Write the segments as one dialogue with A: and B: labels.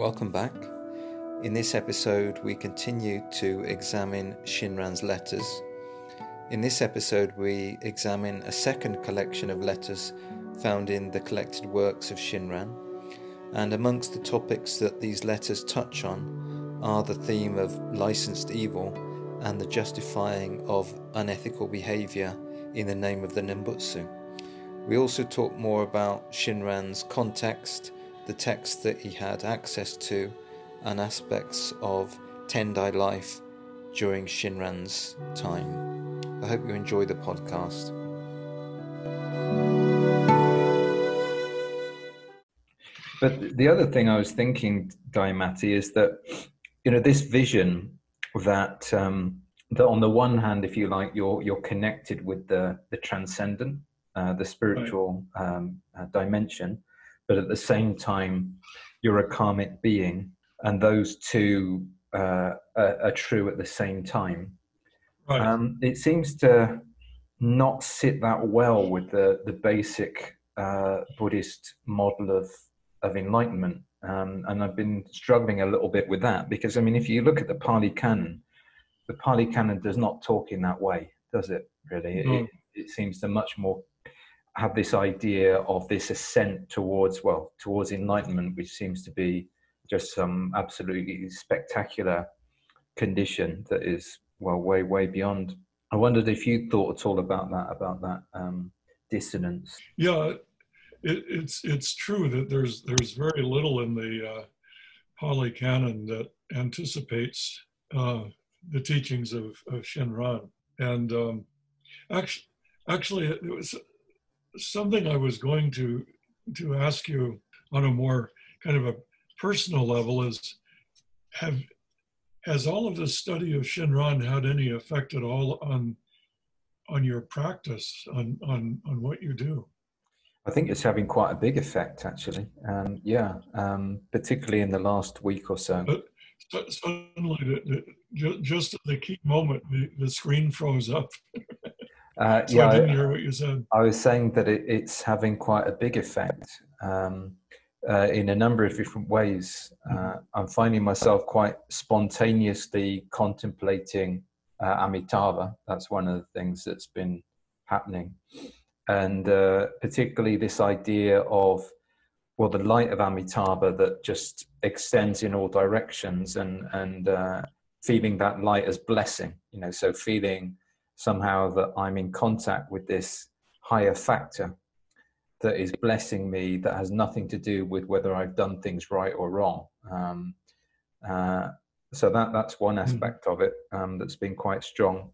A: Welcome back. In this episode, we continue to examine Shinran's letters. In this episode, we examine a second collection of letters found in the collected works of Shinran. And amongst the topics that these letters touch on are the theme of licensed evil and the justifying of unethical behavior in the name of the Nembutsu. We also talk more about Shinran's context the text that he had access to and aspects of Tendai life during Shinran's time. I hope you enjoy the podcast.
B: But the other thing I was thinking, Dayamati, is that you know this vision that um, that on the one hand, if you like, you're you're connected with the the transcendent, uh, the spiritual right. um, uh, dimension, but at the same time, you're a karmic being, and those two uh, are, are, true at the same time. Right. Um, it seems to not sit that well with the the basic uh, Buddhist model of of enlightenment, um, and I've been struggling a little bit with that because I mean, if you look at the Pali Canon, the Pali Canon does not talk in that way, does it? Really, it, it seems to much more have this idea of this ascent towards well towards enlightenment which seems to be just some absolutely spectacular condition that is well way way beyond. I wondered if you thought at all about that about that um, dissonance.
C: Yeah it, it's it's true that there's there's very little in the uh, Pali Canon that anticipates uh, the teachings of, of Shinran, and um, actually, actually, it was something I was going to to ask you on a more kind of a personal level is have has all of this study of Shinran had any effect at all on on your practice on on on what you do?
B: I think it's having quite a big effect, actually. Um, yeah, um, particularly in the last week or so.
C: But suddenly, the, the, just at the key moment, the, the screen froze up.
B: Uh, so yeah, I didn't hear what you said. I was saying that it, it's having quite a big effect um, uh, in a number of different ways. Uh. I'm finding myself quite spontaneously contemplating uh, Amitabha. That's one of the things that's been happening. And uh, particularly this idea of, well, the light of Amitabha that just extends in all directions and, and uh, feeling that light as blessing, you know, so feeling somehow that I'm in contact with this higher factor that is blessing me that has nothing to do with whether I've done things right or wrong. Um, uh, so that that's one hmm. aspect of it um, that's been quite strong.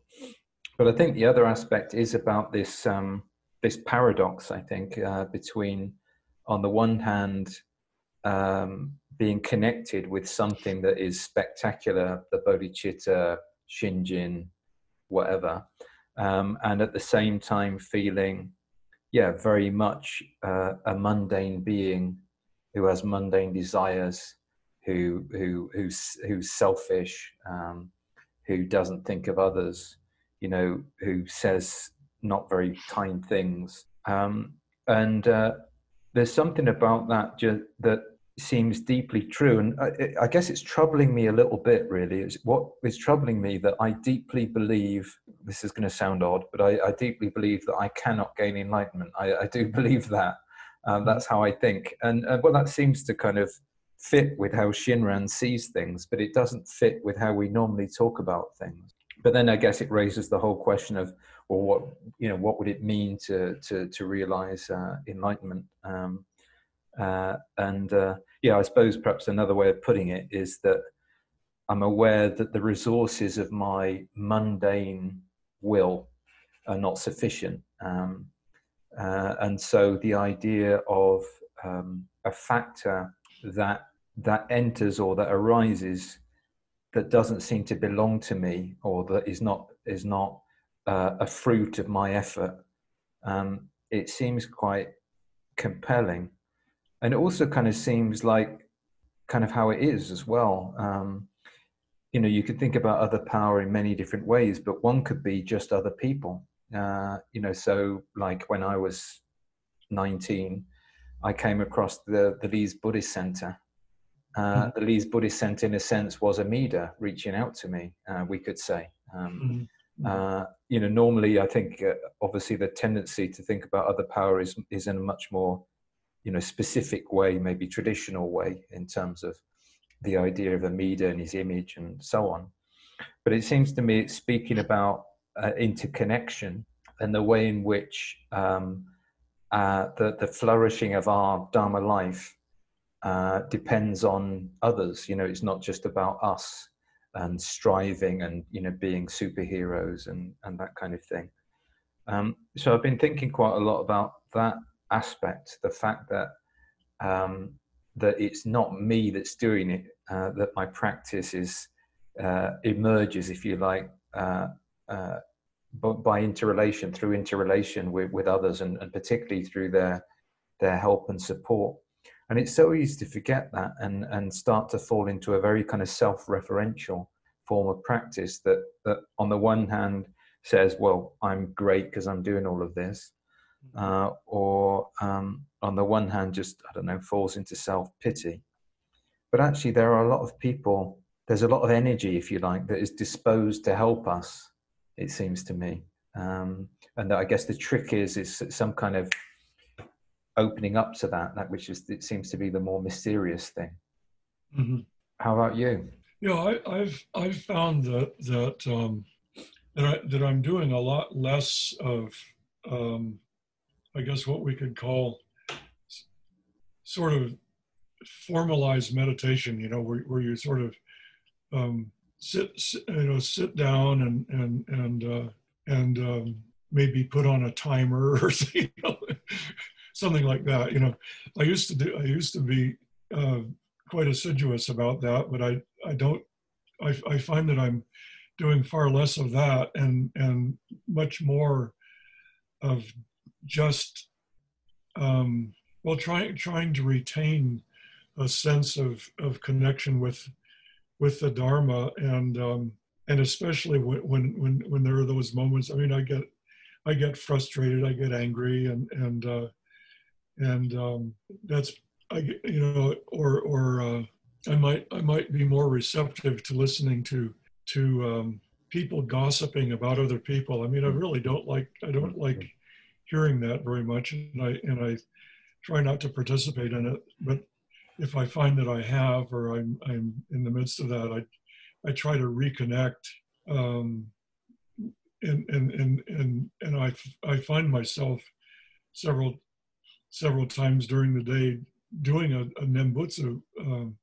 B: But I think the other aspect is about this um, this paradox. I think uh, between, on the one hand, um, being connected with something that is spectacular, the bodhicitta, shinjin, whatever, um, and at the same time feeling, yeah, very much uh, a mundane being who has mundane desires, who who who's who's selfish, um, who doesn't think of others, you know, who says not very kind things, um, and uh, there's something about that ju- that seems deeply true. And I, I, guess it's troubling me a little bit, really. It's what is troubling me that I deeply believe this is going to sound odd, but I, I deeply believe that I cannot gain enlightenment. I, I do believe that. Um, that's how I think. And uh, well, that seems to kind of fit with how Shinran sees things, but it doesn't fit with how we normally talk about things. But then I guess it raises the whole question of, well, what you know, what would it mean to to to realize uh, enlightenment? Um, uh, and uh, yeah, I suppose perhaps another way of putting it is that I'm aware that the resources of my mundane will are not sufficient. Um, uh, and so the idea of um, a factor that that enters or that arises that doesn't seem to belong to me or that is not is not uh, a fruit of my effort um, it seems quite compelling and it also kind of seems like kind of how it is as well. Um, you know, you could think about other power in many different ways, but one could be just other people. Uh, you know, so like when I was 19, I came across the the Leeds Buddhist Center, uh, mm-hmm. the Leeds Buddhist Center, in a sense, was a Amida reaching out to me. Uh, we could say, um, mm-hmm. uh, you know, normally I think uh, obviously the tendency to think about other power is is in a much more, you know, specific way, maybe traditional way in terms of the idea of Amida and his image and so on. But it seems to me it's speaking about uh, interconnection and the way in which um, uh, the the flourishing of our Dharma life uh, depends on others. You know, it's not just about us and striving and you know being superheroes and and that kind of thing. Um, so I've been thinking quite a lot about that aspect, the fact that um, that it's not me that's doing it, uh, that my practice is uh, emerges, if you like, uh, uh by interrelation through interrelation with, with others, and, and particularly through their their help and support. And it's so easy to forget that and, and start to fall into a very kind of self referential form of practice that, that, on the one hand, says, Well, I'm great because I'm doing all of this. Uh, or um, on the one hand, just, I don't know, falls into self pity. But actually, there are a lot of people, there's a lot of energy, if you like, that is disposed to help us, it seems to me. Um, and I guess the trick is, is some kind of opening up to that, that which is it seems to be the more mysterious thing. Mm-hmm. How about you?
C: Yeah, I, have I've found that that um, that I that I'm doing a lot less of, um, I guess what we could call sort of formalized meditation. You know, where where you sort of um, sit, sit, you know sit down and and and uh, and um, maybe put on a timer or you know, something like that. You know, I used to do. I used to be uh, quite assiduous about that, but I I don't. I, I find that I'm doing far less of that and and much more of just um, well trying trying to retain a sense of of connection with with the Dharma and um, and especially when when when when there are those moments. I mean, I get I get frustrated, I get angry, and and uh, and um, that's I you know or or uh, I might I might be more receptive to listening to to um, people gossiping about other people. I mean, I really don't like I don't like hearing that very much, and I and I try not to participate in it. But if I find that I have or I'm I'm in the midst of that, I I try to reconnect. Um, and and and and and I I find myself several several times during the day doing a, a nembutsu um,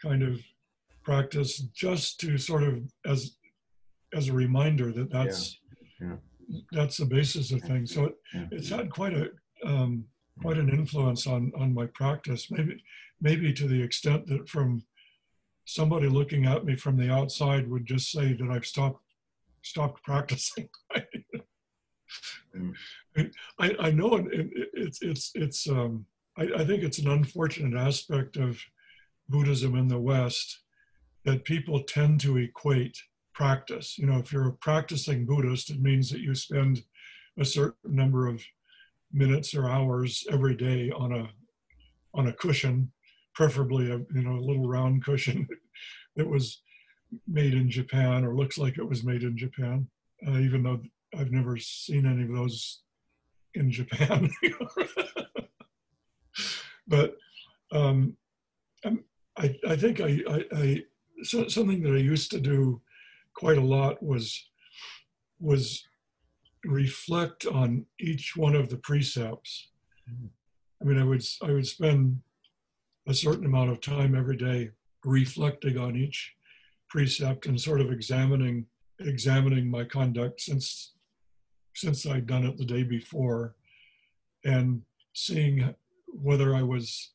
C: kind of practice just to sort of as as a reminder that that's yeah. Yeah. That's the basis of things. So it, it's had quite a um, quite an influence on on my practice. Maybe maybe to the extent that from somebody looking at me from the outside would just say that I've stopped stopped practicing Mm. I, I know it, it, it's it's it's um, I, I think it's an unfortunate aspect of Buddhism in the West that people tend to equate practice. You know, if you're a practicing Buddhist, it means that you spend a certain number of minutes or hours every day on a on a cushion, preferably a you know a little round cushion that was made in Japan or looks like it was made in Japan, uh, even though I've never seen any of those in Japan. but um, I, I think I, I, I so, something that I used to do quite a lot was was reflect on each one of the precepts. I mean, I would I would spend a certain amount of time every day reflecting on each precept and sort of examining examining my conduct since since I'd done it the day before, and seeing whether I was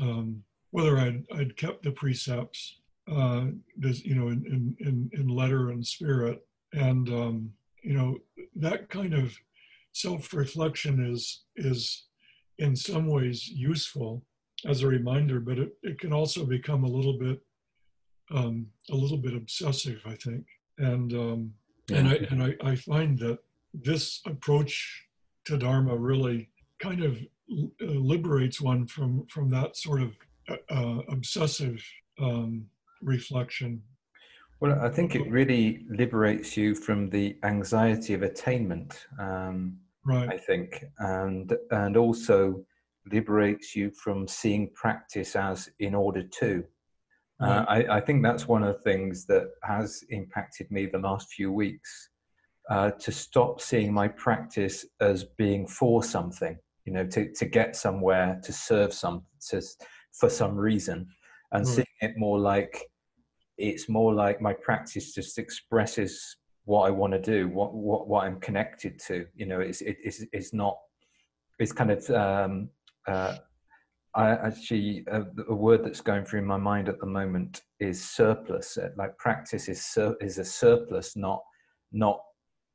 C: um, whether I'd, I'd kept the precepts, uh, you know, in, in, in letter and spirit, and um, you know that kind of self-reflection is is in some ways useful as a reminder, but it, it can also become a little bit um, a little bit obsessive, I think, and um, and I and I, I find that this approach to Dharma really kind of uh, liberates one from from that sort of uh, obsessive um, reflection.
B: Well, I think it really liberates you from the anxiety of attainment. Um, right. I think, and and also liberates you from seeing practice as in order to. Uh, I, I, think that's one of the things that has impacted me the last few weeks. Uh, to stop seeing my practice as being for something, you know, to, to get somewhere, to serve some, to, for some reason, and mm. seeing it more like it's more like my practice just expresses what I want to do, what what what I'm connected to. You know, it's it, it's it's not. It's kind of. Um, uh, I actually uh, a word that's going through my mind at the moment is surplus. Uh, like practice is sur- is a surplus, not not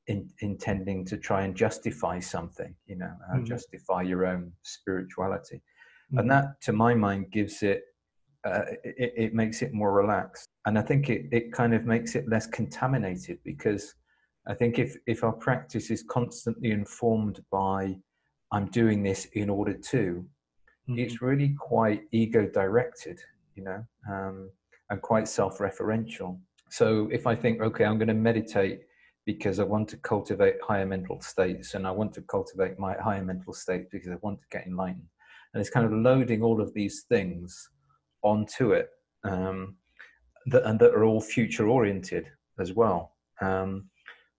B: in, intending to try and justify something. You know, uh, mm-hmm. justify your own spirituality, mm-hmm. and that, to my mind, gives it, uh, it. It makes it more relaxed and I think it, it kind of makes it less contaminated because I think if, if our practice is constantly informed by I'm doing this in order to, mm-hmm. it's really quite ego directed, you know, um, and quite self referential. So if I think, okay, I'm going to meditate because I want to cultivate higher mental states and I want to cultivate my higher mental state because I want to get enlightened. And it's kind of loading all of these things onto it. Um, that, and that are all future oriented as well. Um,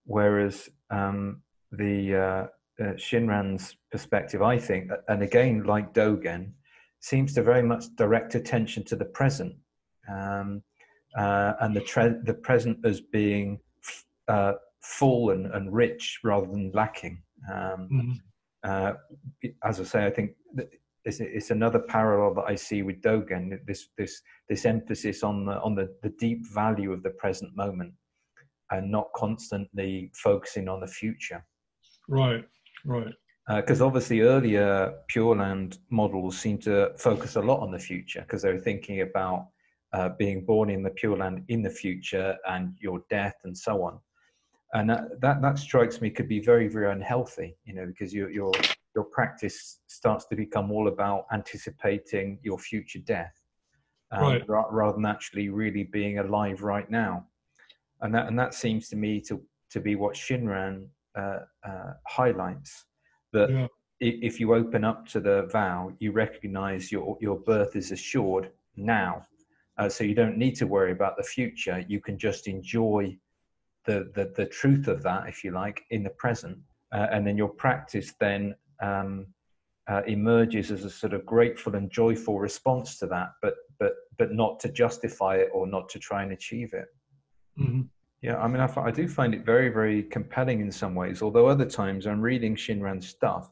B: whereas um, the uh, uh, Shinran's perspective, I think, and again, like Dogen, seems to very much direct attention to the present um, uh, and the, tre- the present as being uh, full and, and, rich rather than lacking. Um, mm-hmm. Uh, as I say, I think it's, it's another parallel that I see with Dogen. This this this emphasis on the on the, the deep value of the present moment, and not constantly focusing on the future.
C: Right, right.
B: Because uh, obviously earlier Pure Land models seem to focus a lot on the future because they were thinking about uh, being born in the Pure Land in the future and your death and so on. And that, that, that strikes me could be very, very unhealthy, you know, because you're, you're your practice starts to become all about anticipating your future death um, right. rather than actually really being alive right now. And that, and that seems to me to, to be what Shinran uh, uh, highlights that yeah. if you open up to the vow, you recognize your, your birth is assured now. Uh, so you don't need to worry about the future. You can just enjoy the, the, the truth of that, if you like, in the present. Uh, and then your practice then um, uh, emerges as a sort of grateful and joyful response to that, but but but not to justify it or not to try and achieve it. Mm-hmm. Yeah, I mean, I, I, do find it very very compelling in some ways. Although other times I'm reading Shinran's stuff,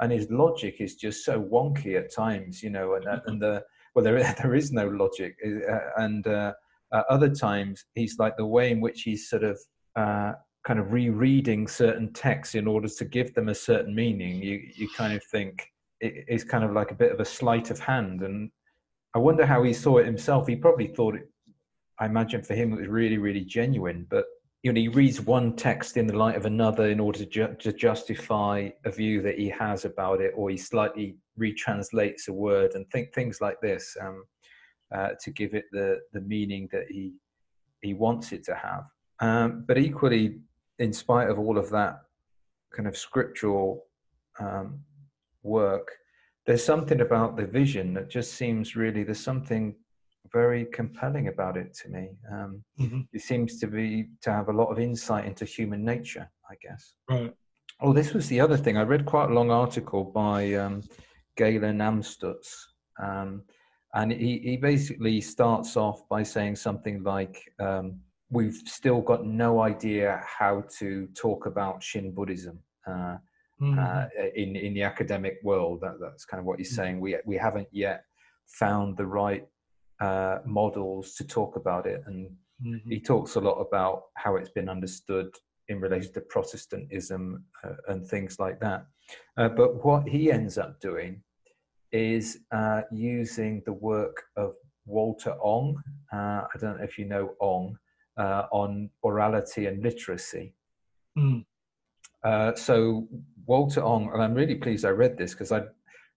B: and his logic is just so wonky at times, you know, and and the well there there is no logic, uh, and uh, uh, other times he's like the way in which he's sort of uh, kind of rereading certain texts in order to give them a certain meaning, you you kind of think it is kind of like a bit of a sleight of hand. And I wonder how he saw it himself. He probably thought it. I imagine for him it was really really genuine, but you know he reads one text in the light of another in order to, ju- to justify a view that he has about it, or he slightly retranslates a word and think things like this um, uh, to give it the the meaning that he he wants it to have. Um, but equally, in spite of all of that kind of scriptural um, work, there's something about the vision that just seems really there's something very compelling about it to me. Um, mm-hmm. It seems to be to have a lot of insight into human nature, I guess.
C: Right.
B: Oh, this was the other thing. I read quite a long article by um, Galen Amstutz, um, and he, he basically starts off by saying something like, um, we've still got no idea how to talk about Shin Buddhism uh, mm-hmm. uh, in in the academic world. That, that's kind of what he's mm-hmm. saying. We we haven't yet found the right uh, models to talk about it, and mm-hmm. he talks a lot about how it's been understood in relation to Protestantism uh, and things like that. Uh, but what he ends up doing is uh, using the work of Walter Ong. I don't know if you know Ong uh, on orality and literacy. Mm. Uh, so Walter Ong, and I'm really pleased I read this because I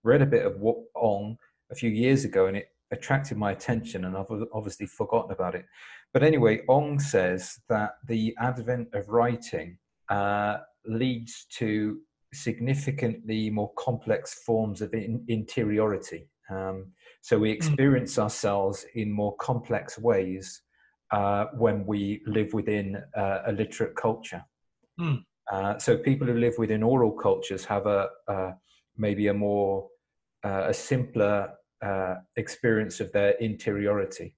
B: read a bit of Ong a few years ago, and it attracted my attention, and I've obviously forgotten about it. But anyway, Ong says that the advent of writing uh, leads to significantly more complex forms of in- interiority. Um, so we hmm. experience mm. ourselves in more complex ways uh, when we live within uh, a literate culture. Mm. Uh, so people who live within oral cultures have a maybe a more uh, a simpler uh, experience of their interiority.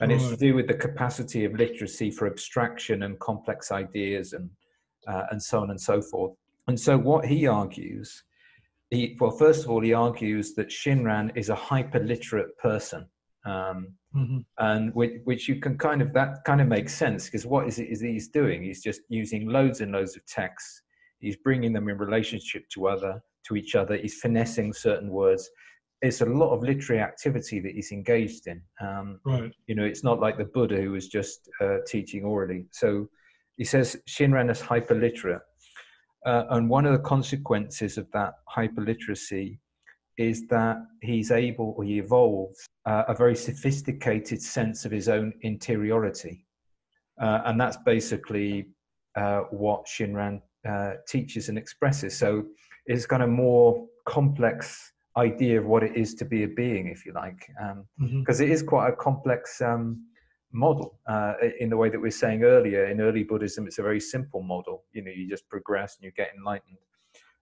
B: And it's to do with the capacity of literacy for abstraction and complex ideas and, uh, and so on and so forth. And so, what he argues, he, well, first of all, he argues that Shinran is a hyperliterate person. Um, mm-hmm. and which, which, you can kind of that kind of makes sense because what is it is he's doing he's just using loads and loads of texts he's bringing them in relationship to other to each other he's finessing certain words it's a lot of literary activity that he's engaged in. Um, right. You know, it's not like the Buddha who was just uh, teaching orally. So he says Shinran is hyperliterate. Uh, and one of the consequences of that hyperliteracy is that he's able or he evolves uh, a very sophisticated sense of his own interiority. Uh, and that's basically uh, what Shinran uh, teaches and expresses. So it's kind of more complex idea of what it is to be a being, if you like, because um, mm-hmm. it is quite a complex um, model. Uh, in the way that we are saying earlier, in early Buddhism, it's a very simple model. You know, you just progress and you get enlightened.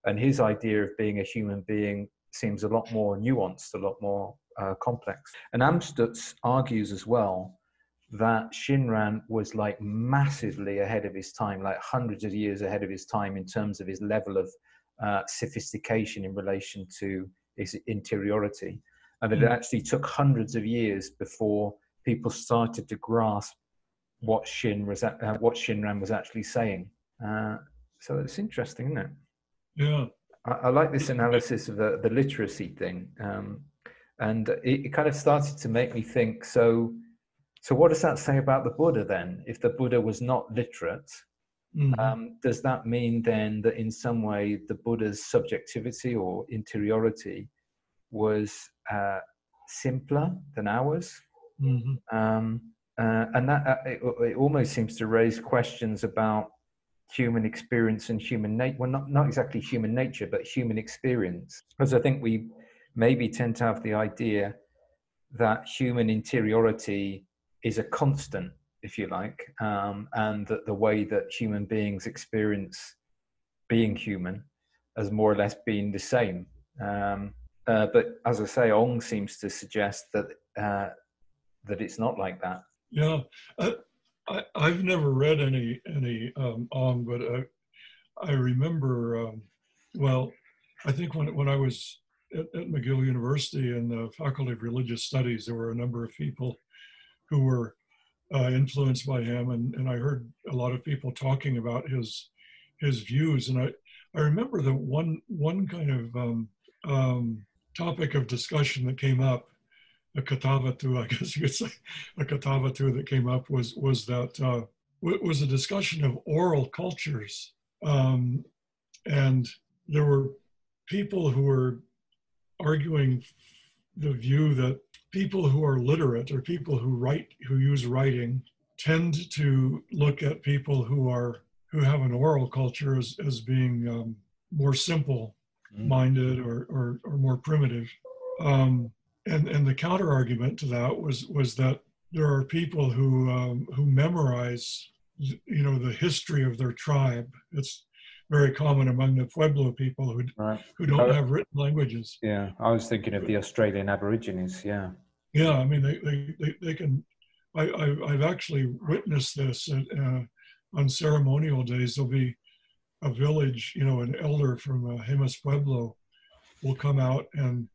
B: And his idea of being a human being seems a lot more nuanced, a lot more uh, complex. And Amstutz argues as well that Shinran was like massively ahead of his time, like hundreds of years ahead of his time in terms of his level of uh, sophistication in relation to his interiority. And it mm. actually took hundreds of years before people started to grasp what Shin was uh, what Shinran was actually saying. Uh, so it's interesting, isn't it?
C: Yeah.
B: I, I like this analysis of the, the literacy thing. Um, and it, it, kind of started to make me think so so what does that say about the buddha then if the buddha was not literate Mm-hmm. Um, does that mean then that in some way the Buddha's subjectivity or interiority was uh, simpler than ours? Mm-hmm. Um, uh, and that uh, it, it, almost seems to raise questions about human experience and human nature. Well, not, not exactly human nature, but human experience. Because I think we maybe tend to have the idea that human interiority is a constant if you like, um, and that the way that human beings experience being human has more or less been the same. Um, uh, but as I say, Ong seems to suggest that uh, that it's not like that.
C: Yeah, I, I, have never read any any um, Ong, but I, I remember. Um, well, I think when when I was at, at McGill University in the Faculty of Religious Studies, there were a number of people who were uh, influenced by him, and, and I heard a lot of people talking about his his views, and I I remember the one one kind of um, um, topic of discussion that came up, a Kathavatthu, I guess you could say, a Kathavatthu that came up was was that uh, was a discussion of oral cultures, um, and there were people who were arguing the view that people who are literate or people who write who use writing tend to look at people who are who have an oral culture as, as being um, more simple mm. minded or, or, or, more primitive. Um, and and the counter argument to that was was that there are people who um, who memorize you know the history of their tribe it's very common among the Pueblo people who right. who don't have written languages.
B: Yeah, I was thinking of the Australian Aborigines. Yeah.
C: Yeah, I mean they they they, they can. I, I have actually witnessed this at, uh, on ceremonial days. There'll be a village, you know, an elder from uh, Jemez Pueblo will come out and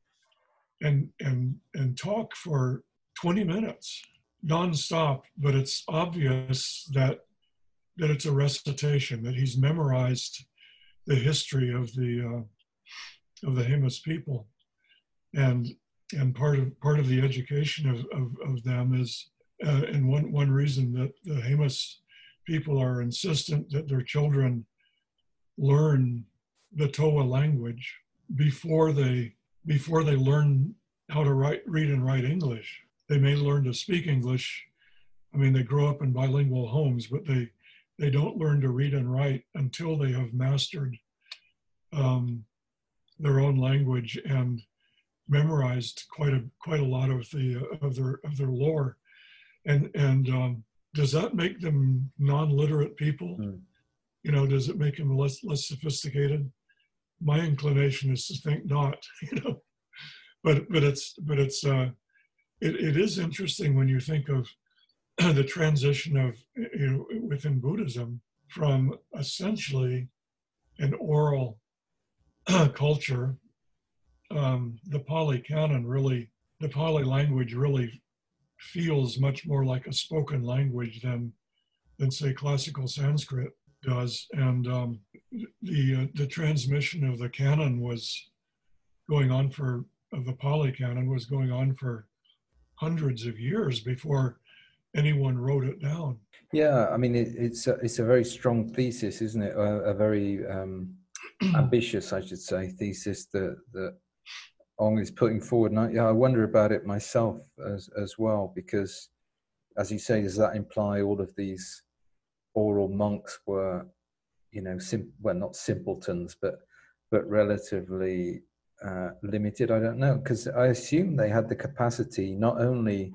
C: and and and talk for 20 minutes nonstop. But it's obvious that that it's a recitation, that he's memorized the history of the uh, of the Jemez people, and and part of part of the education of, of, of them is, uh, and one one reason that the Jemez people are insistent that their children learn the Towa language before they before they learn how to write, read and write English. They may learn to speak English. I mean, they grow up in bilingual homes, but they they don't learn to read and write until they have mastered um, their own language and memorized quite a quite a lot of the uh, of their of their lore. And and um, does that make them non-literate people? Mm. You know, does it make them less less sophisticated? My inclination is to think not. You know, but but it's but it's uh, it, it is interesting when you think of the transition of you know within Buddhism from essentially an oral culture. Um, the Pali Canon really, the Pali language really feels much more like a spoken language than than say classical Sanskrit does, and um, the uh, the transmission of the canon was going on for of the Pali Canon was going on for hundreds of years before anyone wrote it down.
B: Yeah, I mean, it, it's a, it's a very strong thesis, isn't it? A, a very um, ambitious, I should say, thesis that that Ong is putting forward. And I, yeah, I wonder about it myself as as well because, as you say, does that imply all of these oral monks were, you know, sim- well, not simpletons, but but relatively uh, limited. I don't know because I assume they had the capacity not only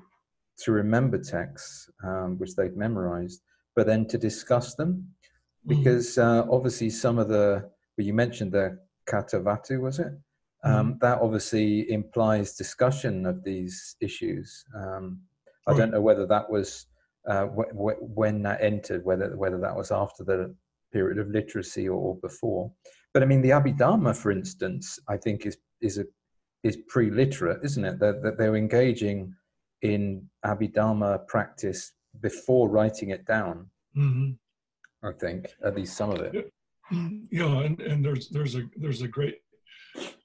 B: to remember texts um, which they'd memorized, but then to discuss them. Mm-hmm. Because uh, obviously, some of the well, you mentioned the Kathavatthu, was it? Um, mm. That obviously implies discussion of these issues. Um, I don't know whether that was uh, wh- wh- when that entered, whether whether that was after the period of literacy or, or before. But I mean, the Abhidharma, for instance, I think is is a is pre-literate, isn't it? That that they're engaging in Abhidharma practice before writing it down. Mm-hmm. I think at least some of it.
C: Yeah, and, and there's there's a there's a great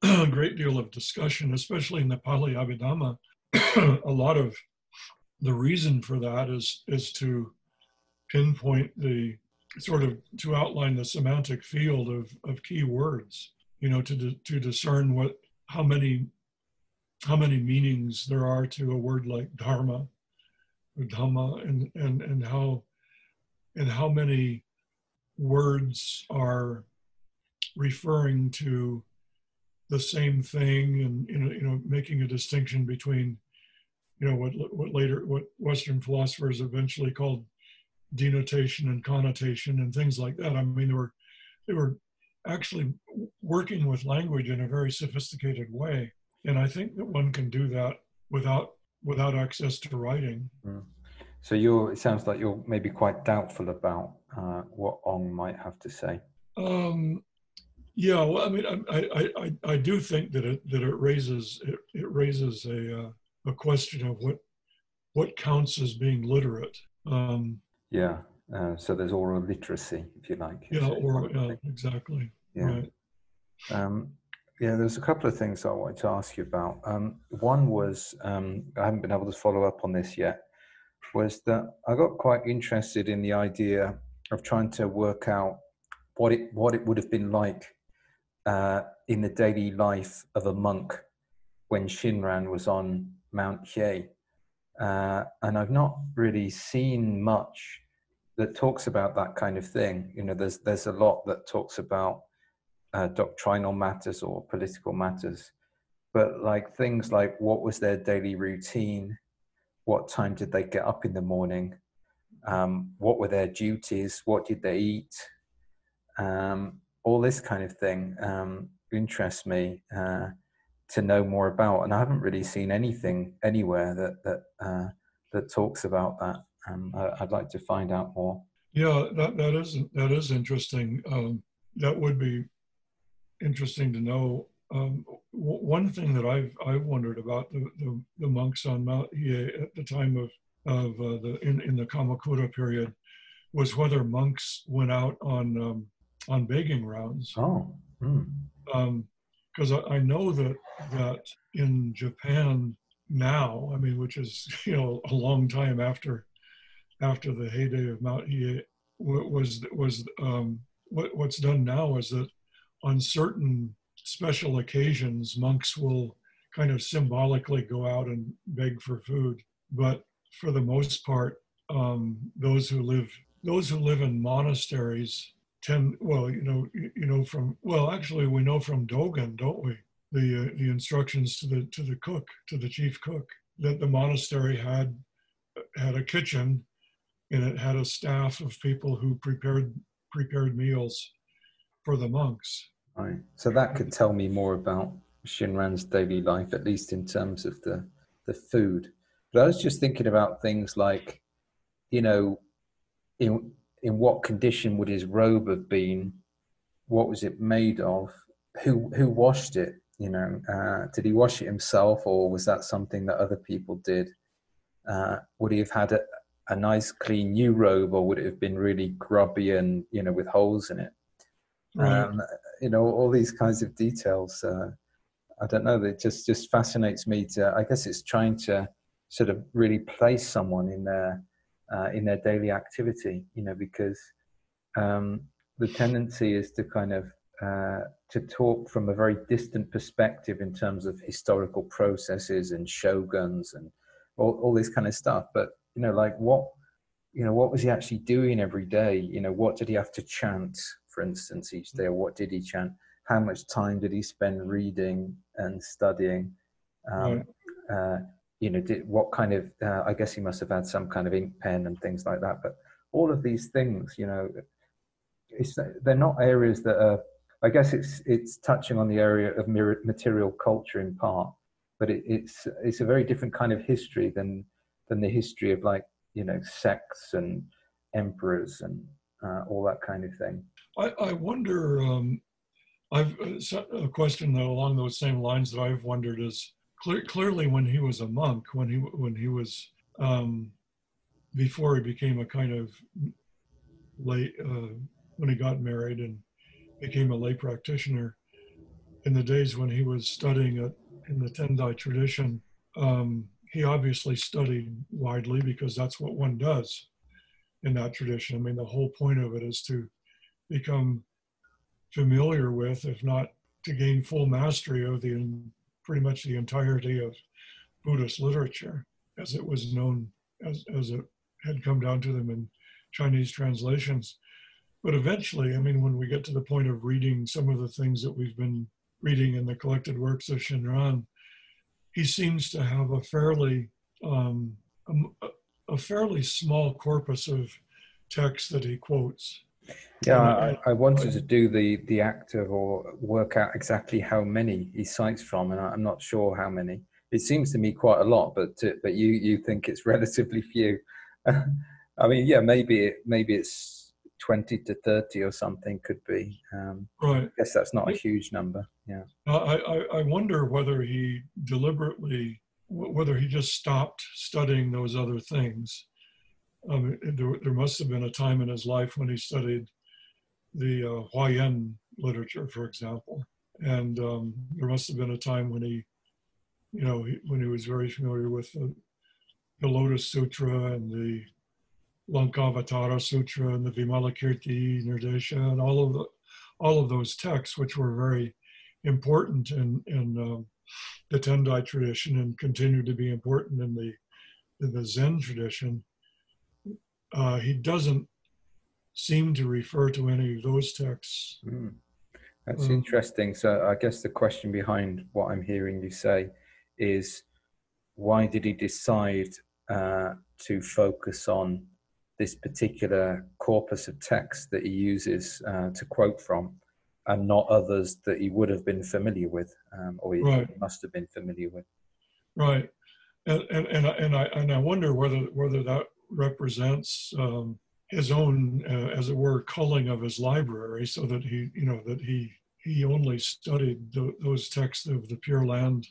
C: great deal of discussion, especially in the Pali Abhidharma. a lot of the reason for that is is to pinpoint the sort of to outline the semantic field of, of key words, you know, to, to discern what, how many, how many meanings there are to a word like dharma or dhamma and, and, and how, and how many words are referring to the same thing and, you know, you know, making a distinction between, you know, what, what later, what Western philosophers eventually called denotation and connotation and things like that. I mean, they were they were actually working with language in a very sophisticated way, and I think that one can do that without without access to writing.
B: Mm. So you're it sounds like you're maybe quite doubtful about uh, what Ong might have to say.
C: Um, yeah, well, I mean, I, I, I, I do think that it that it raises it, it raises a uh, a question of what what counts as being literate. Um,
B: yeah. Uh, so there's oral literacy, if you like.
C: Yeah, oral, yeah, exactly. Yeah. Right.
B: Um, yeah, there's a couple of things I wanted to ask you about. Um, one was, um, I haven't been able to follow up on this yet, was that I got quite interested in the idea of trying to work out what it, what it would have been like uh, in the daily life of a monk when Shinran was on Mount Hiei. Uh, and I've not really seen much that talks about that kind of thing. You know, there's there's a lot that talks about uh, doctrinal matters or political matters, but like things like what was their daily routine, what time did they get up in the morning, um, what were their duties, what did they eat, um, all this kind of thing um, interests me. Uh, to know more about, and I haven't really seen anything anywhere that that uh, that talks about that. Um, I, would like to find out more.
C: Yeah, that, that is that is interesting. Um, that would be interesting to know. Um, w- one thing that I've I've wondered about the, the, the monks on Mount Hiei at the time of of uh, the in, in the Kamakura period was whether monks went out on um, on begging rounds.
B: Oh.
C: Because I, I know that that in Japan now, I mean, which is you know a long time after after the heyday of Mount Hiei was was um, what, what's done now is that on certain special occasions, monks will kind of symbolically go out and beg for food. But for the most part, um, those who live those who live in monasteries tend well you know you know from well actually we know from dogen don't we? The uh, the instructions to the to the cook to the chief cook that the monastery had had a kitchen and it had a staff of people who prepared prepared meals for the monks.
B: Right. So that could tell me more about shinran's daily life at least in terms of the the food. But i was just thinking about things like you know in in what condition would his robe have been? What was it made of? Who who washed it? You know, uh, did he wash it himself, or was that something that other people did? Uh, would he have had a, a nice, clean new robe, or would it have been really grubby and you know with holes in it? Right. Um, you know, all these kinds of details. Uh, I don't know. It just just fascinates me. To I guess it's trying to sort of really place someone in their uh, in their daily activity, you know, because um, the tendency is to kind of uh, to talk from a very distant perspective in terms of historical processes and shoguns and all, all this kind of stuff. But you know, like what you know, what was he actually doing every day? You know, what did he have to chant, for instance, each day? Or what did he chant? How much time did he spend reading and studying? Um, uh, you know, did, what kind of, uh, I guess he must have had some kind of ink pen and things like that. But all of these things, you know, they're not areas that are, I guess it's, it's touching on the area of material culture in part, but it, it's, it's a very different kind of history than, than the history of like, you know, sects and emperors and uh, all that kind of thing.
C: I, I wonder, um, I've uh, a question though along those same lines that I've wondered is, clear, clearly when he was a monk, when he when he was um, before he became a kind of lay uh, when he got married and became a lay practitioner. In the days when he was studying it in the Tendai tradition, um, he obviously studied widely because that's what one does in that tradition. I mean, the whole point of it is to become familiar with, if not to gain full mastery of the pretty much the entirety of Buddhist literature as it was known, as, as it had come down to them in Chinese translations. But eventually, I mean, when we get to the point of reading some of the things that we've been reading in the collected works of Shinran, he seems to have a fairly um, a, a, fairly small corpus of texts that he quotes.
B: Yeah, I, I, wanted to do the the active or work out exactly how many he cites from, and I'm not sure how many. It seems to me quite a lot, but to, but you you think it's relatively few. I mean, yeah, maybe it, maybe it's twenty to thirty or something could be. Um, right. I guess that's not a huge number. Yeah.
C: I I, I wonder whether he deliberately whether he just stopped studying those other things um, there, there, must have been a time in his life when he studied the uh, Huayan literature, for example, and um, there must have been a time when he, you know, he, when he was very familiar with the, the Lotus Sutra and the Lankavatara Sutra and the Vimalakirti Nirdesha and all of the all of those texts, which were very important in in um, the Tendai tradition and continue to be important in the in the Zen tradition uh, he doesn't seem to refer to any of those texts. Mm.
B: That's um, interesting. So I guess the question behind what I'm hearing you say is why did he decide uh, to focus on this particular corpus of text that he uses uh, to quote from and not others that he would have been familiar with um, or he right. must have been familiar with?
C: Right. And, and, and, I, and, I, and I wonder whether, whether that represents um, his own, uh, as it were, culling of his library, so that he, you know, that he he only studied th- those texts of the Pure Land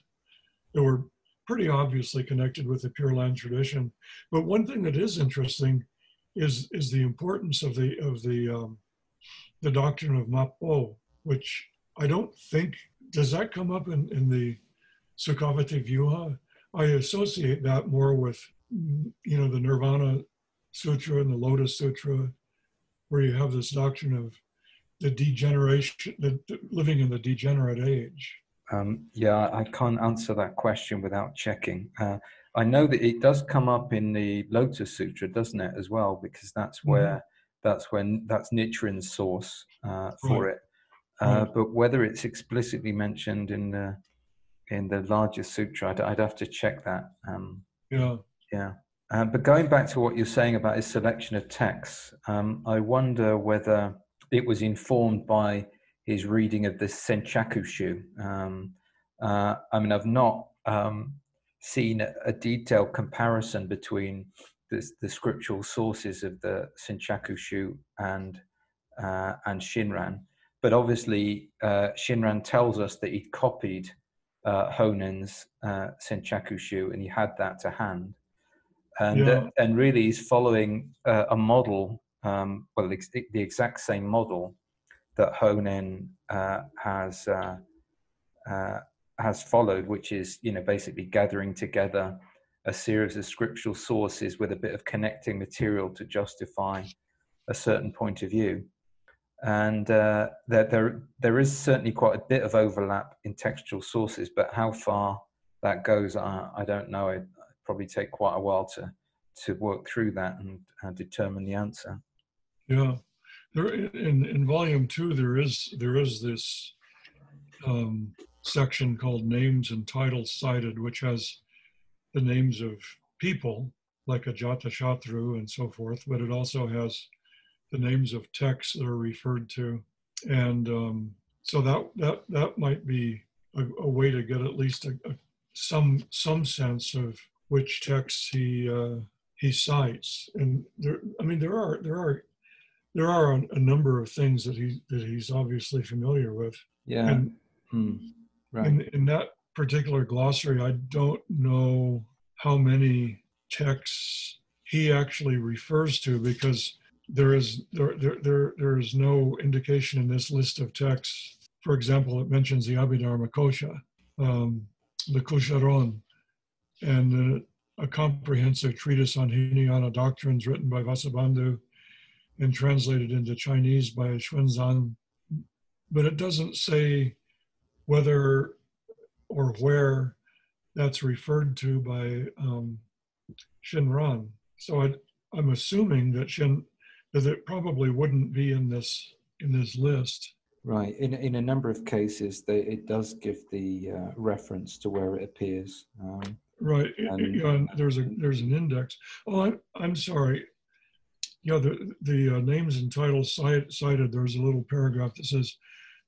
C: that were pretty obviously connected with the Pure Land tradition. But one thing that is interesting is is the importance of the of the um, the doctrine of Mappo, which I don't think does that come up in, in the Sukhavati Vyuha. I associate that more with you know, the Nirvana Sutra and the Lotus Sutra, where you have this doctrine of the degeneration, the, living in the degenerate age.
B: Um, yeah, I can't answer that question without checking. Uh, I know that it does come up in the Lotus Sutra, doesn't it, as well? Because that's mm-hmm. where mm-hmm. that's when that's Nichiren's source uh, for right. it. Uh, right. But whether it's explicitly mentioned in the in the larger sutra, I'd, I'd have to check that. Um,
C: yeah,
B: yeah. Uh, but going back to what you're saying about his selection of texts, um, I wonder whether it was informed by his reading of the Senchaku Shu. Um, uh, I mean, I've not um, seen a, detailed comparison between the, the, scriptural sources of the Senchaku Shu and uh, and Shinran, but obviously uh, Shinran tells us that he copied uh, Honen's uh, Senchaku Shu and he had that to hand, and yeah. and really he's following uh, a model, um, well, the, the exact same model that Honen uh, has uh, uh, has followed, which is you know basically gathering together a series of scriptural sources with a bit of connecting material to justify a certain point of view. And uh, there, there, there is certainly quite a bit of overlap in textual sources, but how far that goes, I, I don't know. It probably take quite a while to to work through that and, and determine the answer.
C: Yeah, there in in volume two there is there is this um, section called names and titles cited, which has the names of people like Ajatashatru and so forth, but it also has the names of texts that are referred to, and um, so that that that might be a, a way to get at least a, a, some some sense of which texts he uh, he cites. And there, I mean, there are there are there are a, number of things that he that he's obviously familiar with.
B: Yeah.
C: And
B: hmm.
C: right. in, in that particular glossary, I don't know how many texts he actually refers to because there is there, there there there is no indication in this list of texts. For example, it mentions the Abhidharma Kosha, um, the Kusharon, and a comprehensive treatise on Hinayana doctrines written by Vasubandhu and translated into Chinese by Xuanzang, but it doesn't say whether or where that's referred to by um, Shinran. So I, am assuming that Shin that it probably wouldn't be in this in this list.
B: Right. In in a number of cases, they, it does give the uh, reference to where it appears. Um,
C: right. And, yeah, and there's a there's an index. Oh, I'm I'm sorry yeah, the, the uh, names and titles cited, there's a little paragraph that says,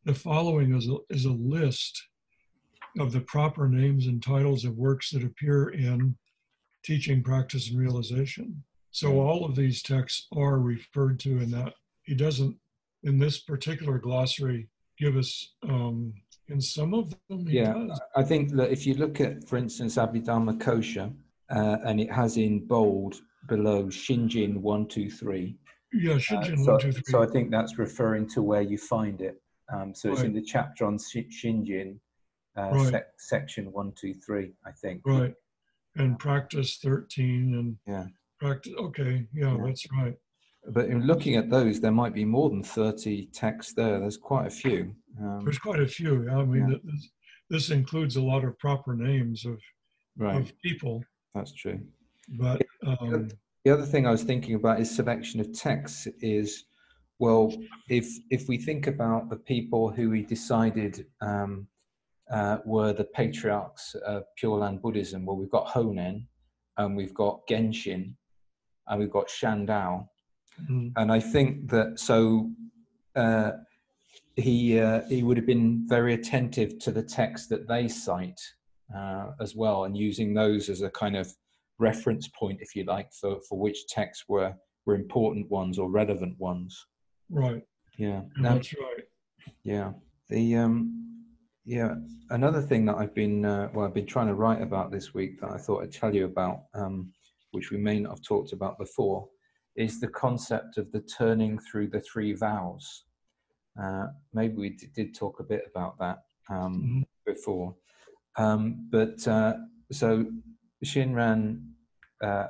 C: the following is a, is a list of the proper names and titles of works that appear in teaching, practice, and realization. So all of these texts are referred to in that. He doesn't, in this particular glossary, give us, um, in some of them,
B: yeah,
C: does.
B: I think that if you look at, for instance, Abhidharma Kosha, uh, and it has in bold below Shinjin 123.
C: Yeah, uh, Shinjin
B: uh, so, 123. So I think that's referring to where you find it. Um, so it's
C: right.
B: in the chapter on Shinjin, uh, right. sec- section 123, I think.
C: Right. And practice 13 and
B: yeah.
C: practice. Okay. Yeah, yeah, that's right.
B: But in looking at those, there might be more than 30 texts there. There's quite a few.
C: Um, There's quite a few. I mean, yeah. this, this, includes a lot of proper names of,
B: right.
C: of people.
B: That's true.
C: But um,
B: the other thing I was thinking about is selection of texts. Is well, if if we think about the people who we decided um, uh, were the patriarchs of Pure Land Buddhism, well, we've got Honen, and we've got Genshin, and we've got Shandao, mm-hmm. and I think that so. Uh, he uh, he would have been very attentive to the text that they cite uh, as well, and using those as a kind of reference point, if you like, for, for which texts were, were important ones or relevant ones.
C: Right.
B: Yeah.
C: Now, That's right.
B: Yeah. The um, yeah. Another thing that I've been uh, well, I've been trying to write about this week that I thought I'd tell you about, um, which we may not have talked about before, is the concept of the turning through the three vows. Uh, maybe we did talk a bit about that um, mm-hmm. before, um, but uh, so Shinran uh,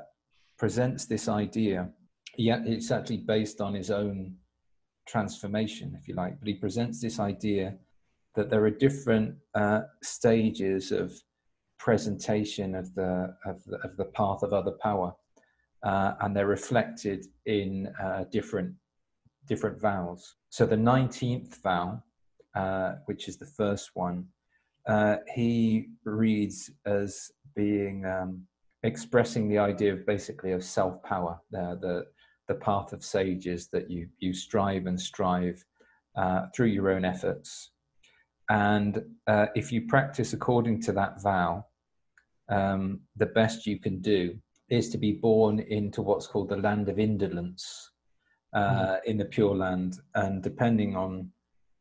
B: presents this idea, yet it's actually based on his own transformation, if you like, but he presents this idea that there are different uh, stages of presentation of the, of the, of the path of other power, uh, and they're reflected in uh, different different vows. So the nineteenth vow, uh, which is the first one, uh, he reads as being um, expressing the idea of basically of self power, the, the the path of sages that you you strive and strive uh, through your own efforts. And uh, if you practice according to that vow, um, the best you can do is to be born into what's called the land of indolence uh, mm. in the Pure Land. And depending on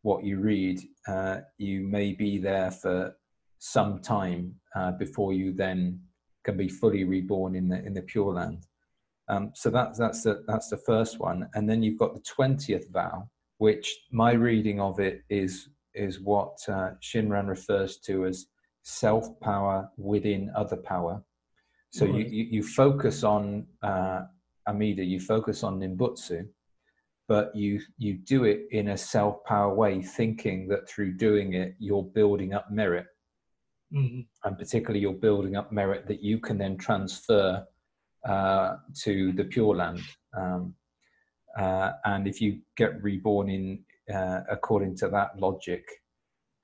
B: what you read, uh, you may be there for some time uh, before you then can be fully reborn in the in the Pure Land. Um, so that's that's the that's the first one, and then you've got the twentieth vow, which my reading of it is is what uh, Shinran refers to as self power within other power. So you, you, you focus on uh, Amida, you focus on Nembutsu, but you you do it in a self power way, thinking that through doing it you're building up merit, mm-hmm. and particularly you're building up merit that you can then transfer uh, to the Pure Land. Um, uh, and if you get reborn in uh, according to that logic,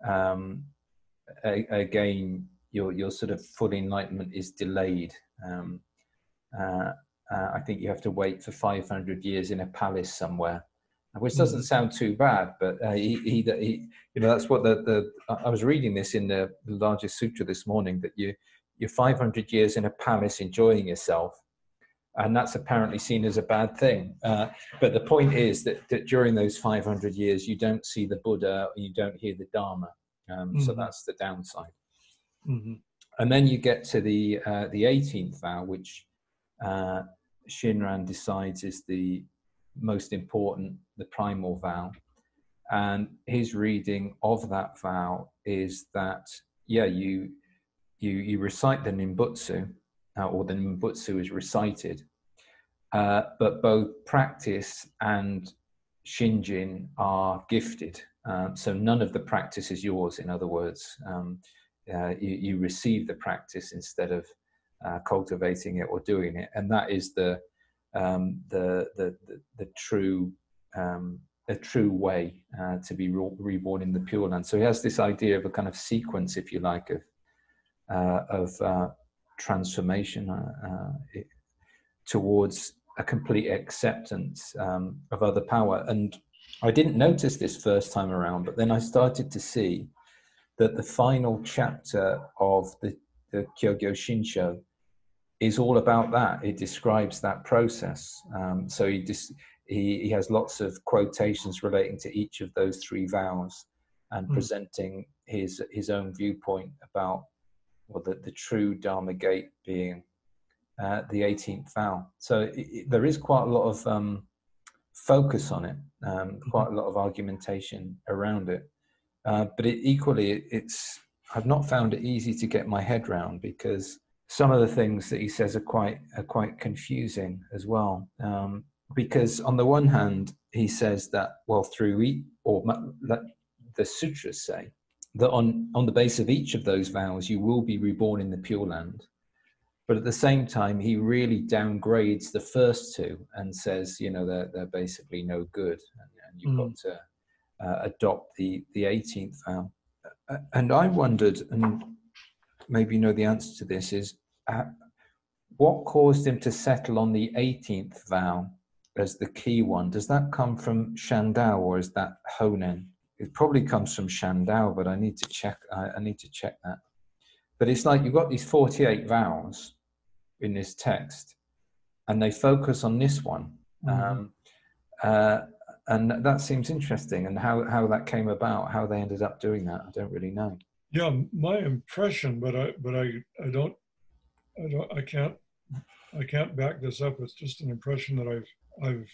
B: um, a, again, your your sort of full enlightenment is delayed. Um, uh, uh, I think you have to wait for 500 years in a palace somewhere, which doesn't mm. sound too bad. But uh, he, he, he, you know, that's what the, the I was reading this in the largest sutra this morning that you you're 500 years in a palace enjoying yourself, and that's apparently seen as a bad thing. Uh, but the point is that, that during those 500 years, you don't see the Buddha, you don't hear the Dharma. Um, mm-hmm. So that's the downside. Mm-hmm. And then you get to the uh, the 18th vow, which uh, Shinran decides is the most important, the primal vow. And his reading of that vow is that yeah, you you you recite the Nembutsu, uh, or the Nembutsu is recited, uh, but both practice and Shinjin are gifted. Um, so none of the practice is yours, in other words. Um, uh, you, you, receive the practice instead of uh, cultivating it or doing it. And that is the, um, the, the, the, the, true, um, a true way uh, to be re- reborn in the Pure Land. So he has this idea of a kind of sequence, if you like, of, uh, of uh, transformation it, towards a complete acceptance um, of other power. And I didn't notice this first time around, but then I started to see that the final chapter of the, the Kyogyo Shinsho is all about that. It describes that process. Um, so he, dis- he, he has lots of quotations relating to each of those three vows and mm. presenting his his own viewpoint about well, the, the true Dharma gate being uh, the 18th vow. So it, it, there is quite a lot of um, focus on it, um, quite a lot of argumentation around it. Uh, but it, equally, it's I've not found it easy to get my head round because some of the things that he says are quite are quite confusing as well. Um, because on the one hand, he says that well, through each, or the sutras say that on on the base of each of those vows, you will be reborn in the Pure Land. But at the same time, he really downgrades the first two and says, you know, they're, they're basically no good. And, and you've mm. got to uh, adopt the, the 18th vow. And I wondered, and maybe you know the answer to this, is uh, what caused him to settle on the 18th vow as the key one? Does that come from Shandao or is that Honen? It probably comes from Shandao, but I need to check. I, I need to check that. But it's like you've got these 48 vows, in this text, and they focus on this one. Mm-hmm. Um, uh, and that seems interesting. And how, how that came about, how they ended up doing that, I don't really know.
C: Yeah, my impression, but I but I I don't I don't I can't I can't back this up. It's just an impression that I've I've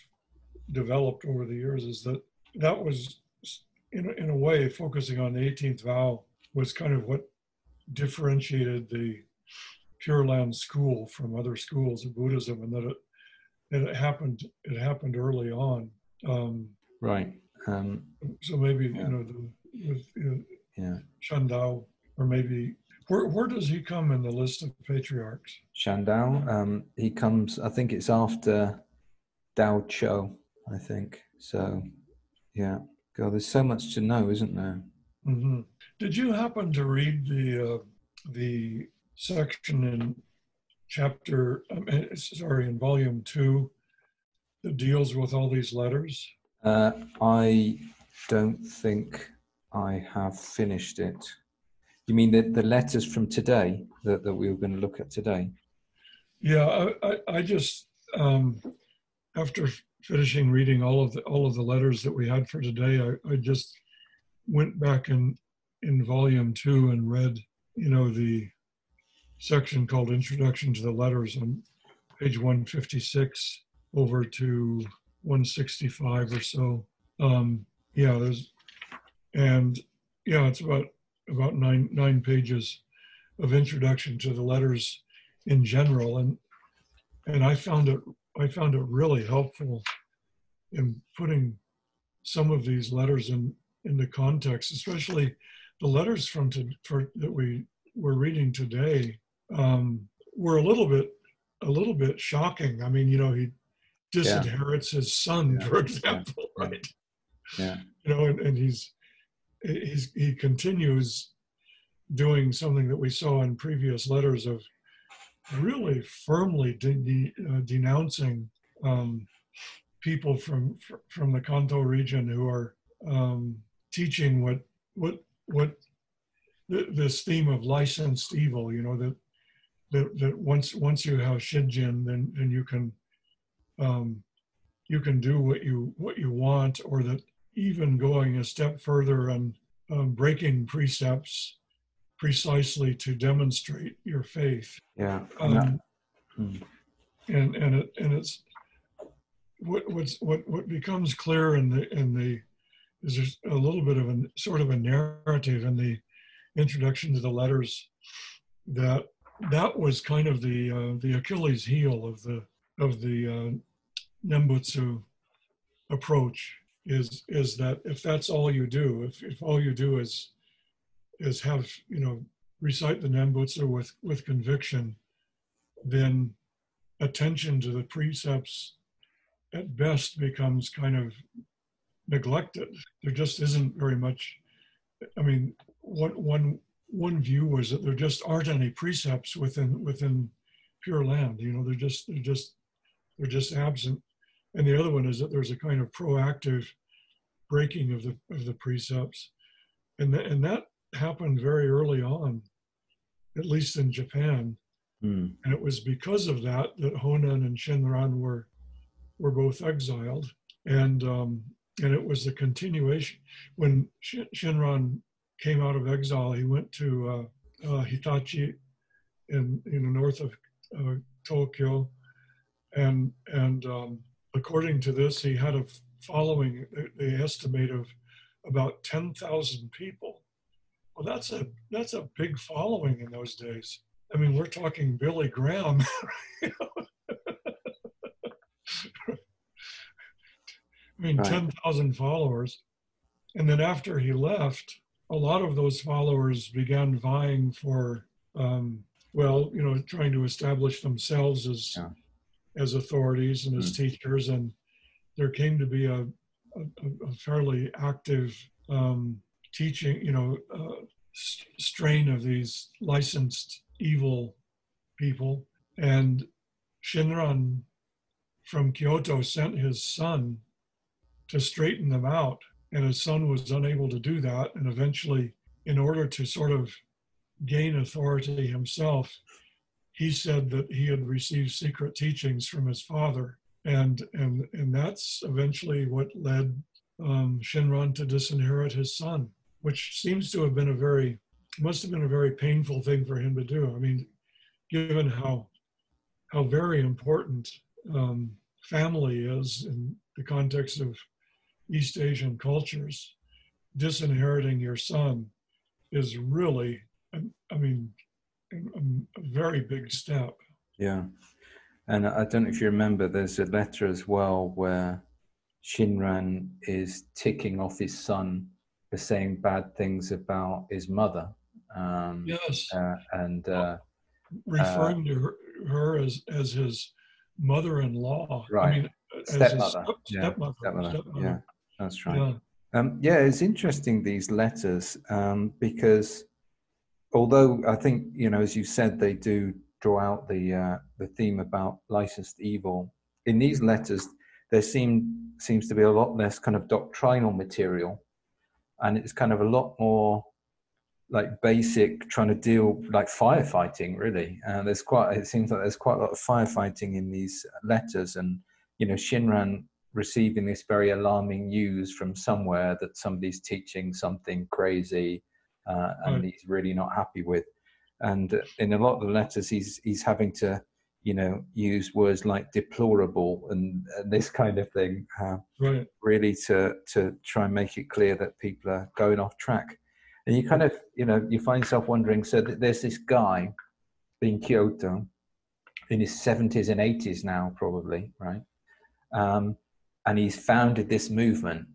C: developed over the years is that that was in a, in a way focusing on the 18th vow was kind of what differentiated the Pure Land school from other schools of Buddhism, and that it it happened it happened early on. Um,
B: right. Um,
C: so maybe yeah. you know the, with, you know,
B: Yeah.
C: Shandao, or maybe where where does he come in the list of patriarchs?
B: Shandao. Um, he comes. I think it's after Daochuo. I think so. Yeah. God, there's so much to know, isn't there?
C: Mm-hmm. Did you happen to read the uh, the section in chapter? Um, sorry, in volume two, that deals with all these letters?
B: Uh, I don't think I have finished it. You mean the, the letters from today that, that we were going to look at today?
C: Yeah, I, I, I just um, after finishing reading all of the all of the letters that we had for today, I, I just went back in in volume two and read, you know, the section called Introduction to the Letters on page 156 over to 165 or so. Um, yeah, there's and yeah, it's about about nine nine pages of introduction to the letters in general, and and I found it I found it really helpful in putting some of these letters in into context, especially the letters from to, for, that we were reading today um, were a little bit a little bit shocking. I mean, you know, he disinherits yeah. his son, yeah. for example, yeah. right?
B: Yeah.
C: You know, and, and he's he's he continues doing something that we saw in previous letters of really firmly de- de- uh, denouncing um, people from from the Kanto region who are um, teaching what what what th- this theme of licensed evil. You know that that, that once once you have Shinjin, then then you can um, you can do what you what you want, or that even going a step further and um, breaking precepts precisely to demonstrate your faith.
B: Yeah.
C: Um, hmm. And and it and it's what what's what what becomes clear in the in the is there's a little bit of a sort of a narrative in the introduction to the letters that that was kind of the uh, the Achilles heel of the of the uh, Nembutsu approach is is that if that's all you do, if, if all you do is is have you know recite the Nembutsu with with conviction, then attention to the precepts at best becomes kind of neglected. There just isn't very much. I mean, one one one view was that there just aren't any precepts within within Pure Land. You know, they're just they're just they're just absent. And the other one is that there's a kind of proactive breaking of the of the precepts, and th- and that happened very early on, at least in Japan.
B: Mm.
C: And it was because of that that Honen and Shinran were were both exiled, and um, and it was the continuation when Shinran came out of exile. He went to uh, uh, Hitachi in in the north of uh, Tokyo, and and um, according to this, he had a following. They estimate of about ten thousand people. Well, that's a that's a big following in those days. I mean, we're talking Billy Graham. I mean, right. 10,000 followers. And then after he left, a lot of those followers began vying for, um, well, you know, trying to establish themselves as yeah. As authorities and as mm. teachers. And there came to be a, a, a fairly active um, teaching, you know, uh, st- strain of these licensed evil people. And Shinran from Kyoto sent his son to straighten them out. And his son was unable to do that. And eventually, in order to sort of gain authority himself, he said that he had received secret teachings from his father. And, and, and that's eventually what led um, Shinran to disinherit his son, which seems to have been a very, must have been a very painful thing for him to do. I mean, given how, how very important um, family is in the context of East Asian cultures, disinheriting your son is really, I mean, a, very big step.
B: Yeah. And I don't know if you remember, there's a letter as well where Shinran is ticking off his son for saying bad things about his mother.
C: Um, yes.
B: Uh, and uh,
C: referring to her, her, as as his mother-in-law.
B: Right. I mean, stepmother. Step, yeah. Stepmother. Stepmother. stepmother. Yeah, that's right. Yeah. Um, yeah, it's interesting these letters um, because although I think you know, as you said, they do draw out the uh, the theme about licensed evil. In these letters, there seem seems to be a lot less kind of doctrinal material, and it's kind of a lot more like basic trying to deal like firefighting really and uh, there's quite it seems like there's quite a lot of firefighting in these letters and you know shinran receiving this very alarming news from somewhere that somebody's teaching something crazy uh, and mm. he's really not happy with and in a lot of the letters he's he's having to you know use words like deplorable and, and this kind of thing uh, right. really to to try and make it clear that people are going off track and you kind of you know you find yourself wondering so there's this guy in kyoto in his 70s and 80s now probably right um, and he's founded this movement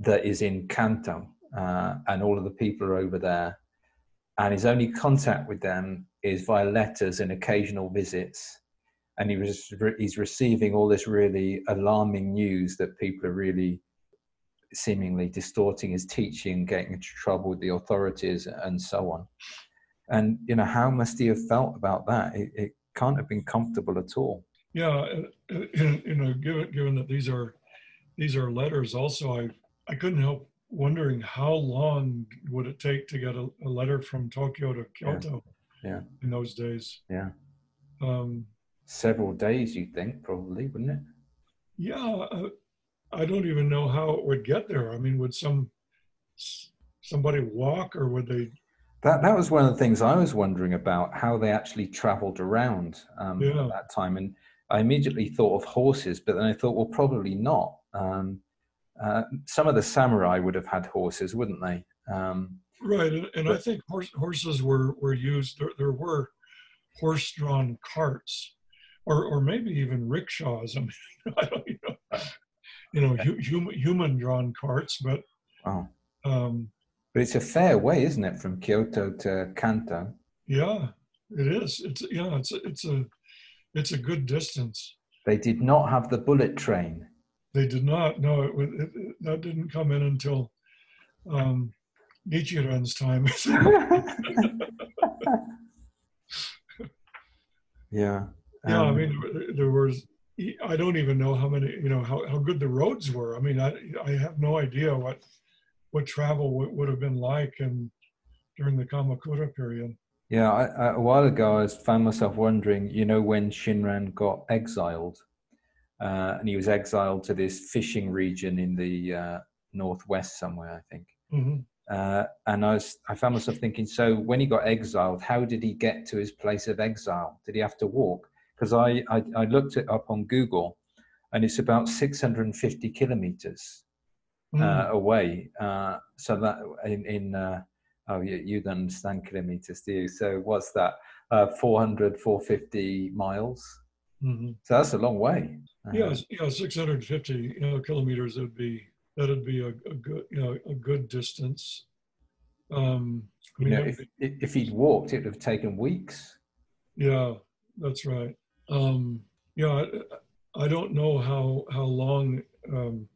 B: that is in kanto uh, and all of the people are over there. And his only contact with them is via letters and occasional visits. And he was he's receiving all this really alarming news that people are really seemingly distorting his teaching getting into trouble with the authorities and so on. And you know how must he have felt about that? It, it can't have been comfortable at all.
C: Yeah you know given given that these are these are letters also i i couldn't help wondering how long would it take to get a, a letter from Tokyo to Kyoto
B: yeah. yeah.
C: in those days.
B: Yeah. Um, Several days, you'd think, probably, wouldn't it?
C: Yeah. Uh, I don't even know how it would get there. I mean, would some somebody walk or would they?
B: That that was one of the things I was wondering about how they actually travelled around um, yeah. at that time, and I immediately thought of horses, but then I thought, well, probably not. Um, uh, some of the samurai would have had horses, wouldn't they? Um,
C: right, and, and but, I think horse, horses were were used. There, there were horse-drawn carts, or or maybe even rickshaws. I mean, I don't you know, you know, human human-drawn carts, but.
B: Oh. Um, but it's a fair way, isn't it, from Kyoto to Kanto?
C: Yeah, it is. It's yeah, it's a, it's a it's a good distance.
B: They did not have the bullet train.
C: They did not. No, it, it, it that didn't come in until um, Nichiren's time.
B: yeah.
C: Um, yeah, I um, mean, there was. I don't even know how many. You know how, how good the roads were. I mean, I I have no idea what what travel would, would have been like and during the Kamakura period.
B: Yeah, I, I, a while ago, I found myself wondering. You know, when Shinran got exiled uh, and he was exiled to this fishing region in the uh, northwest somewhere, I think. Mm-hmm. Uh, and I was, I found myself thinking, so when he got exiled, how did he get to his place of exile? Did he have to walk? Because I, I, I, looked it up on Google, and it's about 650 kilometers mm. away. Uh, so that in, in uh, oh, you, you don't understand kilometers, do you? So what's that? 400, 450 miles. Mm-hmm. So that's a long way.
C: Yeah, yeah, 650 you know, kilometers would be that'd be a, a, good you know a good distance. Um,
B: I mean, you know, if if he'd walked, it would have taken weeks.
C: Yeah, that's right. Um, yeah, I, I, don't know how how long. Um,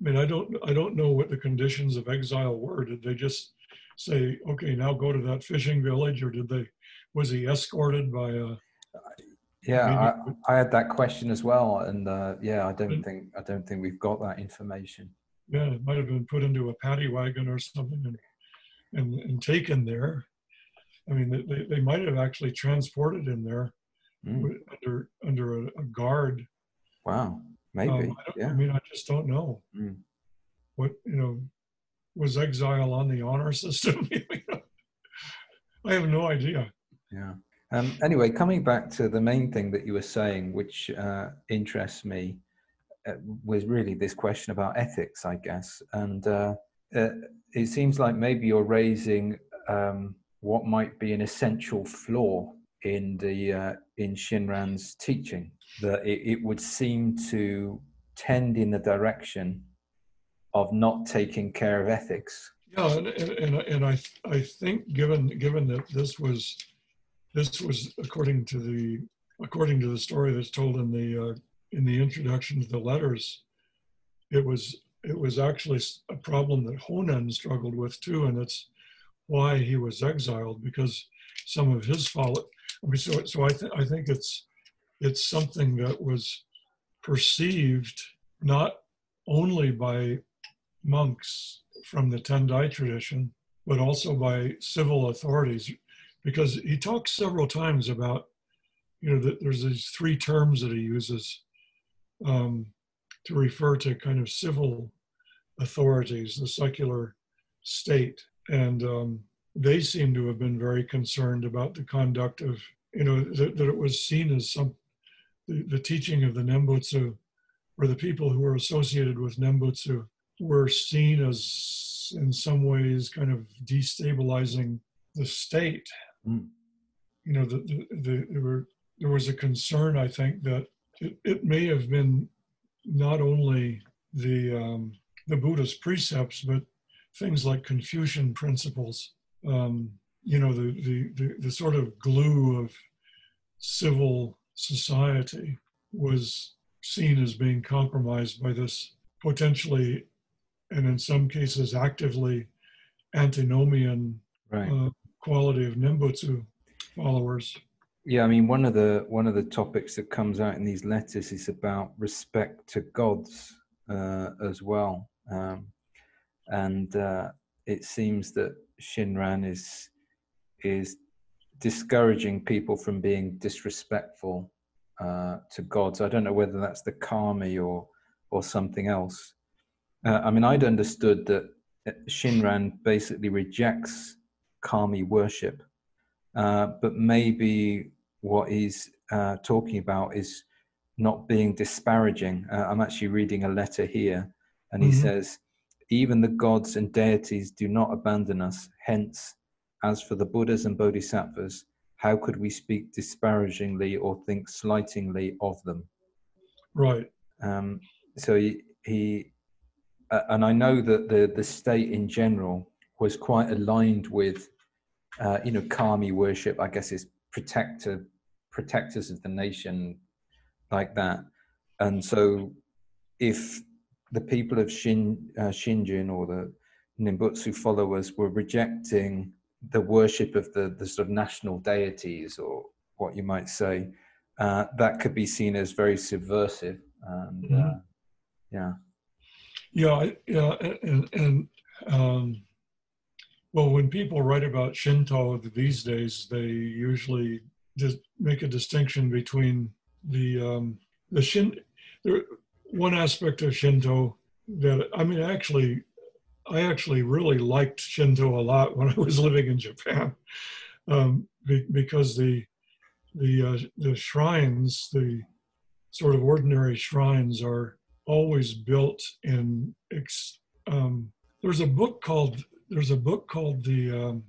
C: I mean, I don't I don't know what the conditions of exile were. Did they just say, okay, now go to that fishing village, or did they? Was he escorted by a?
B: Yeah, I, I, had that question as well, and uh, yeah, I don't think I don't think we've got that information.
C: Yeah, it might have been put into a paddy wagon or something and and, and taken there. I mean, they, they might have actually transported him there mm. under under a, a, guard.
B: Wow, maybe. Um,
C: I
B: yeah. I
C: mean, I just don't know. Mm. What you know was exile on the honor system? I have no idea.
B: Yeah. Um, anyway, coming back to the main thing that you were saying, which uh, interests me, uh, was really this question about ethics, I guess. And uh, uh it seems like maybe you're raising um, what might be an essential flaw in the uh, in Shinran's teaching. That it, it would seem to tend in the direction of not taking care of ethics.
C: Yeah, and, and, and I I think given given that this was this was according to the according to the story that's told in the uh, in the introduction to the letters, it was it was actually a problem that Honen struggled with too, and that's why he was exiled because some of his follow. I mean, so so I think I think it's it's something that was perceived not only by monks from the Tendai tradition, but also by civil authorities, because he talks several times about, you know, that there's these three terms that he uses um, to refer to kind of civil authorities, the secular state, and um, they seem to have been very concerned about the conduct of, you know, that, that it was seen as some the, the teaching of the Nembutsu, or the people who were associated with Nembutsu, were seen as, in some ways, kind of destabilizing the state. Mm. You know, the, the, the, there, were, there was a concern, I think, that it, it may have been not only the um, the Buddhist precepts, but things like Confucian principles. Um, you know, the, the, the the sort of glue of civil society was seen as being compromised by this potentially, and in some cases actively, antinomian right. uh, quality of Nembutsu followers.
B: Yeah, I mean, one of the one of the topics that comes out in these letters is about respect to gods uh, as well, um, and uh, it seems that Shinran is is discouraging people from being disrespectful uh, to gods. I don't know whether that's the kami or or something else. Uh, I mean, I'd understood that Shinran basically rejects kami worship, uh, but maybe what he's uh, talking about is not being disparaging. Uh, I'm actually reading a letter here, and he mm-hmm. says, "Even the gods and deities do not abandon us. Hence, as for the Buddhas and Bodhisattvas, how could we speak disparagingly or think slightingly of them?
C: Right.
B: Um, so he, he uh, and I know that the the state in general was quite aligned with, uh, you know, kami worship. I guess is protector protectors of the nation, like that. And so, if the people of Shin uh, Shinjin or the Nembutsu followers were rejecting the worship of the, the sort of national deities, or what you might say, uh, that could be seen as very subversive. And mm-hmm. uh, yeah,
C: yeah, yeah, and, and um, well, when people write about Shinto these days, they usually just make a distinction between the um, the Shin. There, one aspect of Shinto that I mean, actually, I actually really liked Shinto a lot when I was living in Japan, um, be, because the the uh, the shrines, the sort of ordinary shrines, are always built in. Ex, um, there's a book called there's a book called the um,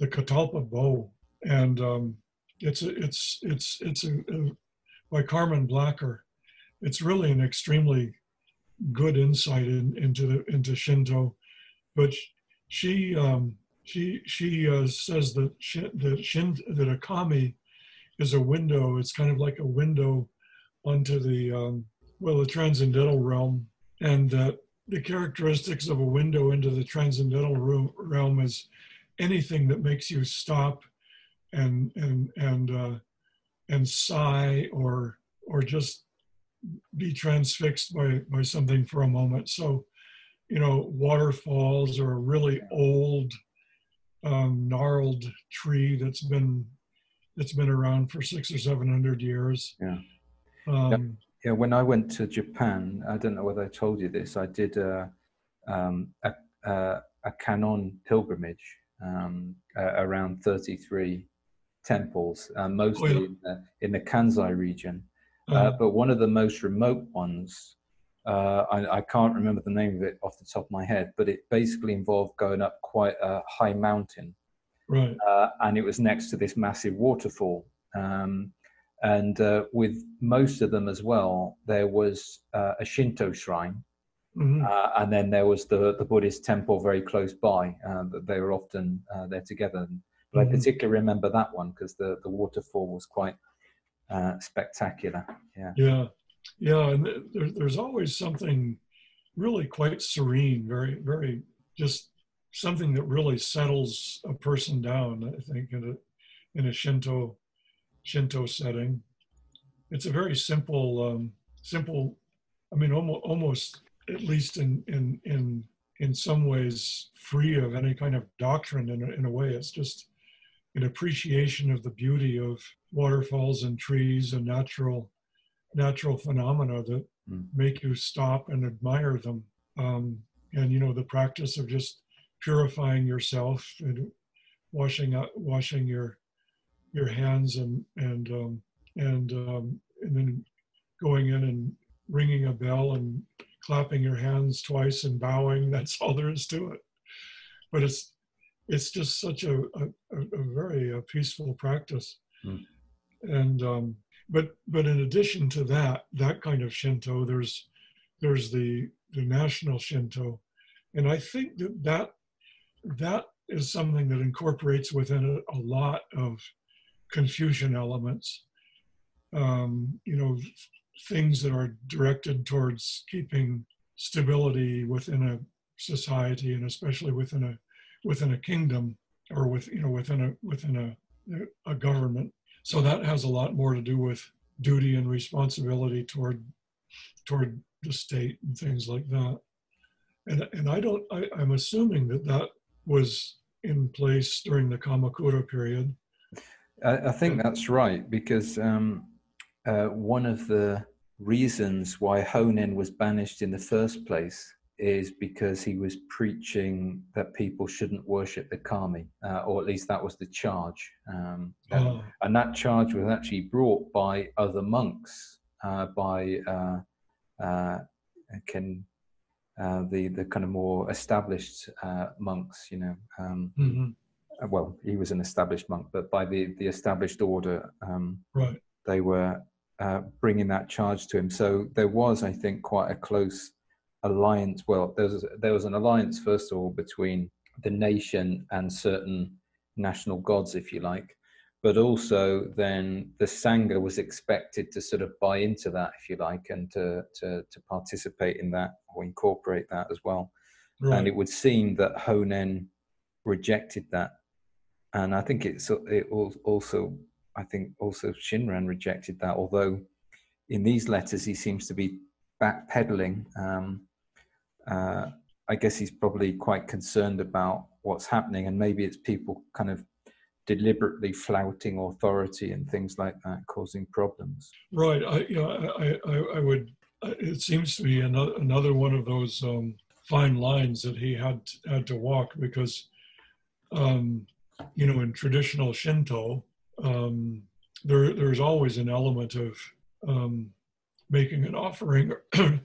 C: the Catalpa Bow, and um, it's a, it's it's it's a, a, by Carmen Blacker. It's really an extremely good insight in, into the, into Shinto, but she um, she she uh, says that Shin, that Shin, that a kami is a window. It's kind of like a window onto the um, well the transcendental realm, and that the characteristics of a window into the transcendental realm is anything that makes you stop and and and uh, and sigh or or just be transfixed by by something for a moment. So, you know, waterfalls or a really old um, gnarled tree that's been that's been around for six or seven hundred years.
B: Yeah. Um, yep. Yeah. When I went to Japan, I don't know whether I told you this. I did a um, a, a, a Kannon pilgrimage um, uh, around 33 temples, uh, mostly oh, yeah. in, the, in, the, Kansai region. Uh, uh-huh. but one of the most remote ones, uh, I, I, can't remember the name of it off the top of my head, but it basically involved going up quite a high mountain.
C: Right. Uh,
B: and it was next to this massive waterfall. Um, and uh, with most of them as well, there was a Shinto shrine. Mm-hmm. Uh, and then there was the, the Buddhist temple very close by. Uh, they were often uh, there together. But mm-hmm. I particularly remember that one because the, the waterfall was quite uh, spectacular. Yeah.
C: Yeah. Yeah. And there, there's always something really quite serene, very, very just something that really settles a person down, I think, in a, in a Shinto, Shinto setting. It's a very simple, um, simple, I mean, almost, almost at least in, in, in, in some ways free of any kind of doctrine in a, in a way. It's just an appreciation of the beauty of waterfalls and trees and natural natural phenomena that mm. make you stop and admire them. Um, and you know the practice of just purifying yourself and washing out, washing your your hands and and um, and um, and then going in and ringing a bell and clapping your hands twice and bowing. That's all there is to it. But it's it's just such a a, a very a uh, peaceful practice. Mm. And um, but but in addition to that, that kind of Shinto, there's there's the the national Shinto, and I think that that that is something that incorporates within it a lot of Confucian elements. Um, you know, things that are directed towards keeping stability within a society and especially within a within a kingdom or with you know within a within a a government so that has a lot more to do with duty and responsibility toward toward the state and things like that and and i don't I, i'm assuming that that was in place during the kamakura period
B: i, I think that's right because um, uh, one of the reasons why Honen was banished in the first place is because he was preaching that people shouldn't worship the kami, uh, or at least that was the charge. Um, oh. and, that charge was actually brought by other monks, uh, by uh, uh can, uh, the the kind of more established uh, monks, you know. Um, mm-hmm. Well, he was an established monk, but by the the established order, um,
C: right.
B: they were uh, bringing that charge to him. So there was, I think, quite a close alliance. Well, there was there was an alliance first of all between the nation and certain national gods, if you like, but also then the sangha was expected to sort of buy into that, if you like, and to to, to participate in that or incorporate that as well. Right. And it would seem that Honen rejected that, and I think it's it also I think also Shinran rejected that, although in these letters he seems to be backpedaling. Um, uh, I guess he's probably quite concerned about what's happening, and maybe it's people kind of deliberately flouting authority and things like that, causing problems.
C: Right. I, you know, I, I, I would. It seems to be another another one of those um, fine lines that he had had to walk because, um, you know, in traditional Shinto, um, there, there's always an element of um, making an offering,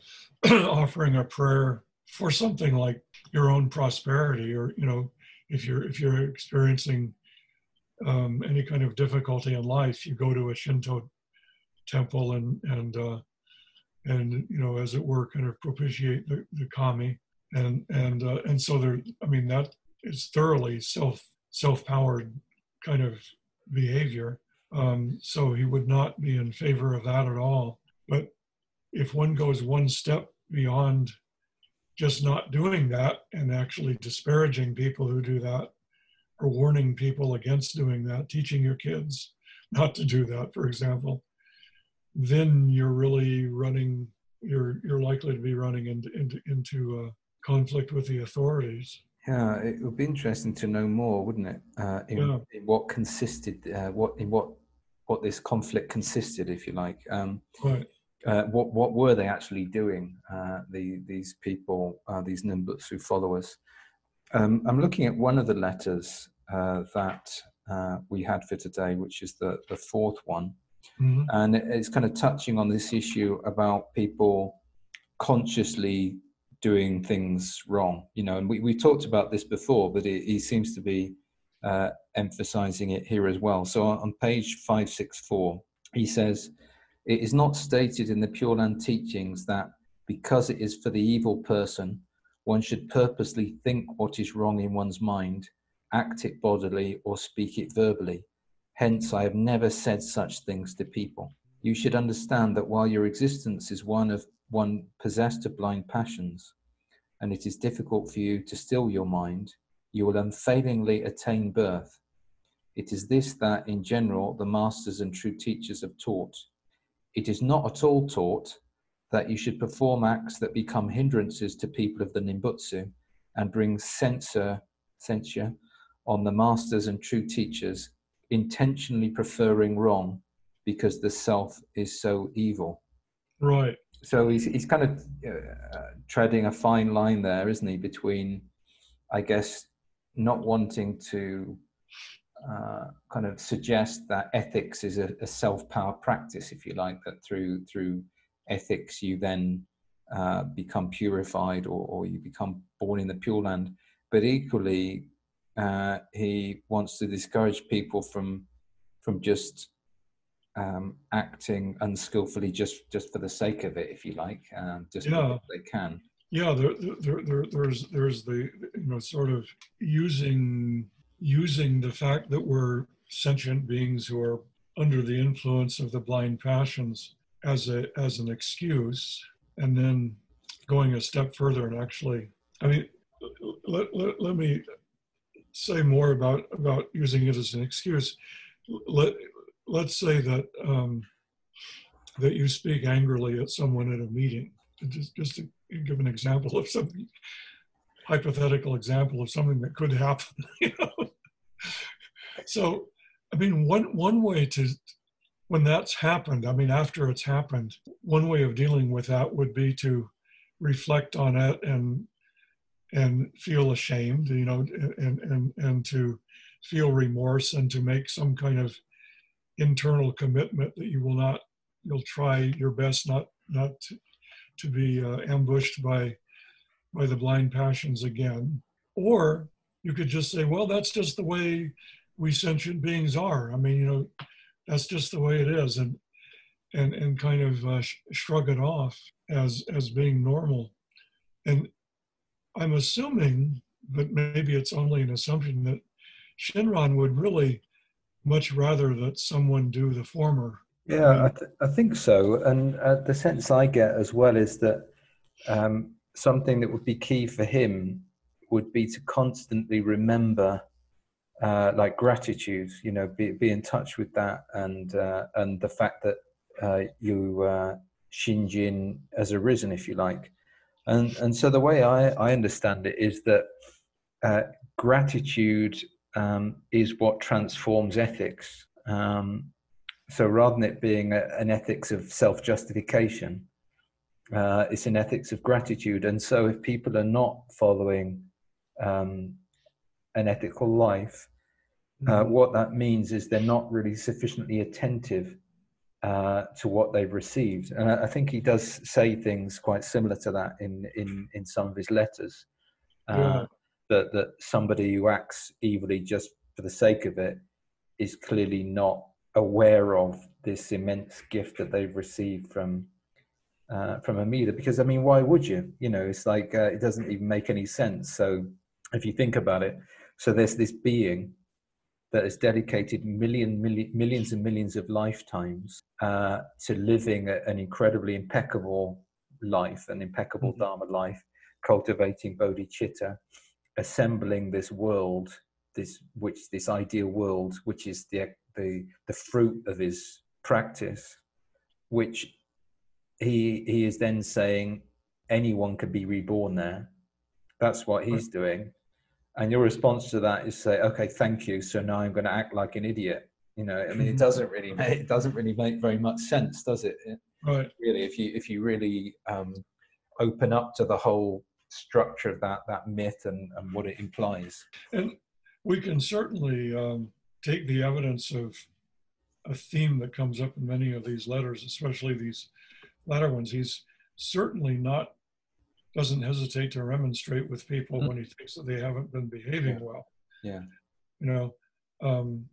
C: offering a prayer for something like your own prosperity, or you know, if you're if you're experiencing um, any kind of difficulty in life, you go to a Shinto temple and and uh, and you know, as it were, kind of propitiate the, the kami, and and uh, and so there. I mean, that is thoroughly self self powered kind of behavior. Um, so he would not be in favor of that at all. But if one goes one step beyond just not doing that and actually disparaging people who do that, or warning people against doing that, teaching your kids not to do that, for example, then you're really running. You're you're likely to be running into into, into conflict with the authorities.
B: Yeah, it would be interesting to know more, wouldn't it? Uh, in, yeah. in, what consisted, uh, what in what what this conflict consisted, if you like. Um,
C: right.
B: Uh, what what were they actually doing? Uh, the these people, uh, these Nembutsu followers. Um, I'm looking at one of the letters uh, that we had for today, which is the the fourth one, mm-hmm. and it's kind of touching on this issue about people consciously doing things wrong you know and we, we talked about this before but he seems to be uh, emphasizing it here as well so on page 564 he says it is not stated in the pure land teachings that because it is for the evil person, one should purposely think what is wrong in one's mind, act it bodily, or speak it verbally. Hence, I have never said such things to people. You should understand that while your existence is one of one possessed of blind passions, and it is difficult for you to still your mind, you will unfailingly attain birth. It is this that, in general, the masters and true teachers have taught. It is not at all taught that you should perform acts that become hindrances to people of the Nembutsu and bring censure, censure on the masters and true teachers, intentionally preferring wrong because the self is so evil.
C: Right.
B: So he's, he's kind of uh, treading a fine line there, isn't he, between, I guess, not wanting to uh, kind of suggest that ethics is a, a self-power practice, if you like, that through through ethics you then uh, become purified or, or, you become born in the pure land. But equally, uh, he wants to discourage people from from just um, acting unskillfully just just for the sake of it, if you like, um, just yeah. because they can.
C: Yeah, there, there, there, there's there's the you know sort of using using the fact that we're sentient beings who are under the influence of the blind passions as a as an excuse, and then going a step further and actually, I mean, let, let, let me say more about about using it as an excuse. Let let's say that um, that you speak angrily at someone at a meeting. Just just to give an example of something hypothetical example of something that could happen. You know? so, I mean, one one way to when that's happened, I mean, after it's happened, one way of dealing with that would be to reflect on it and and feel ashamed, you know, and and and to feel remorse and to make some kind of internal commitment that you will not you'll try your best not not to, to be uh, ambushed by by the blind passions again. Or you could just say well that's just the way we sentient beings are. I mean you know that's just the way it is. And and and kind of uh, sh- shrug it off as as being normal. And i'm assuming but maybe it's only an assumption that shinran would really much rather that someone do the former
B: yeah i, th- I think so and uh, the sense i get as well is that um, something that would be key for him would be to constantly remember uh, like gratitude, you know, be, be in touch with that and, uh, and the fact that uh, you, uh, Shinjin has arisen, if you like. And, and so the way I, I understand it is that uh, gratitude um, is what transforms ethics. Um, so rather than it being a, an ethics of self justification, uh, it's an ethics of gratitude. And so if people are not following um, an ethical life, uh, mm-hmm. what that means is they're not really sufficiently attentive uh, to what they've received. And I, I, think he does say things quite similar to that in, in, in some of his letters. Uh, yeah. That, that somebody who acts evilly just for the sake of it is clearly not aware of this immense gift that they've received from uh, from Amida because I mean, why would you? You know, it's like uh, it doesn't even make any sense. So if you think about it, so there's this being that has dedicated million, million millions and millions of lifetimes uh, to living a, an incredibly impeccable life, an impeccable mm-hmm. Dharma life, cultivating bodhicitta, assembling this world, this which this ideal world, which is the the the fruit of his practice, which he he is then saying anyone could be reborn there. That's what he's doing. And your response to that is say, okay, thank you. So now I'm going to act like an idiot. You know, I mean, it doesn't really make, it doesn't really make very much sense, does it?
C: Right.
B: Really, if you if you really um, open up to the whole structure of that that myth and, and what it implies.
C: And we can certainly um, take the evidence of a theme that comes up in many of these letters, especially these latter ones, he's certainly not doesn't hesitate to remonstrate with people mm-hmm. when he thinks that they haven't been behaving
B: yeah.
C: well.
B: Yeah.
C: You know, um,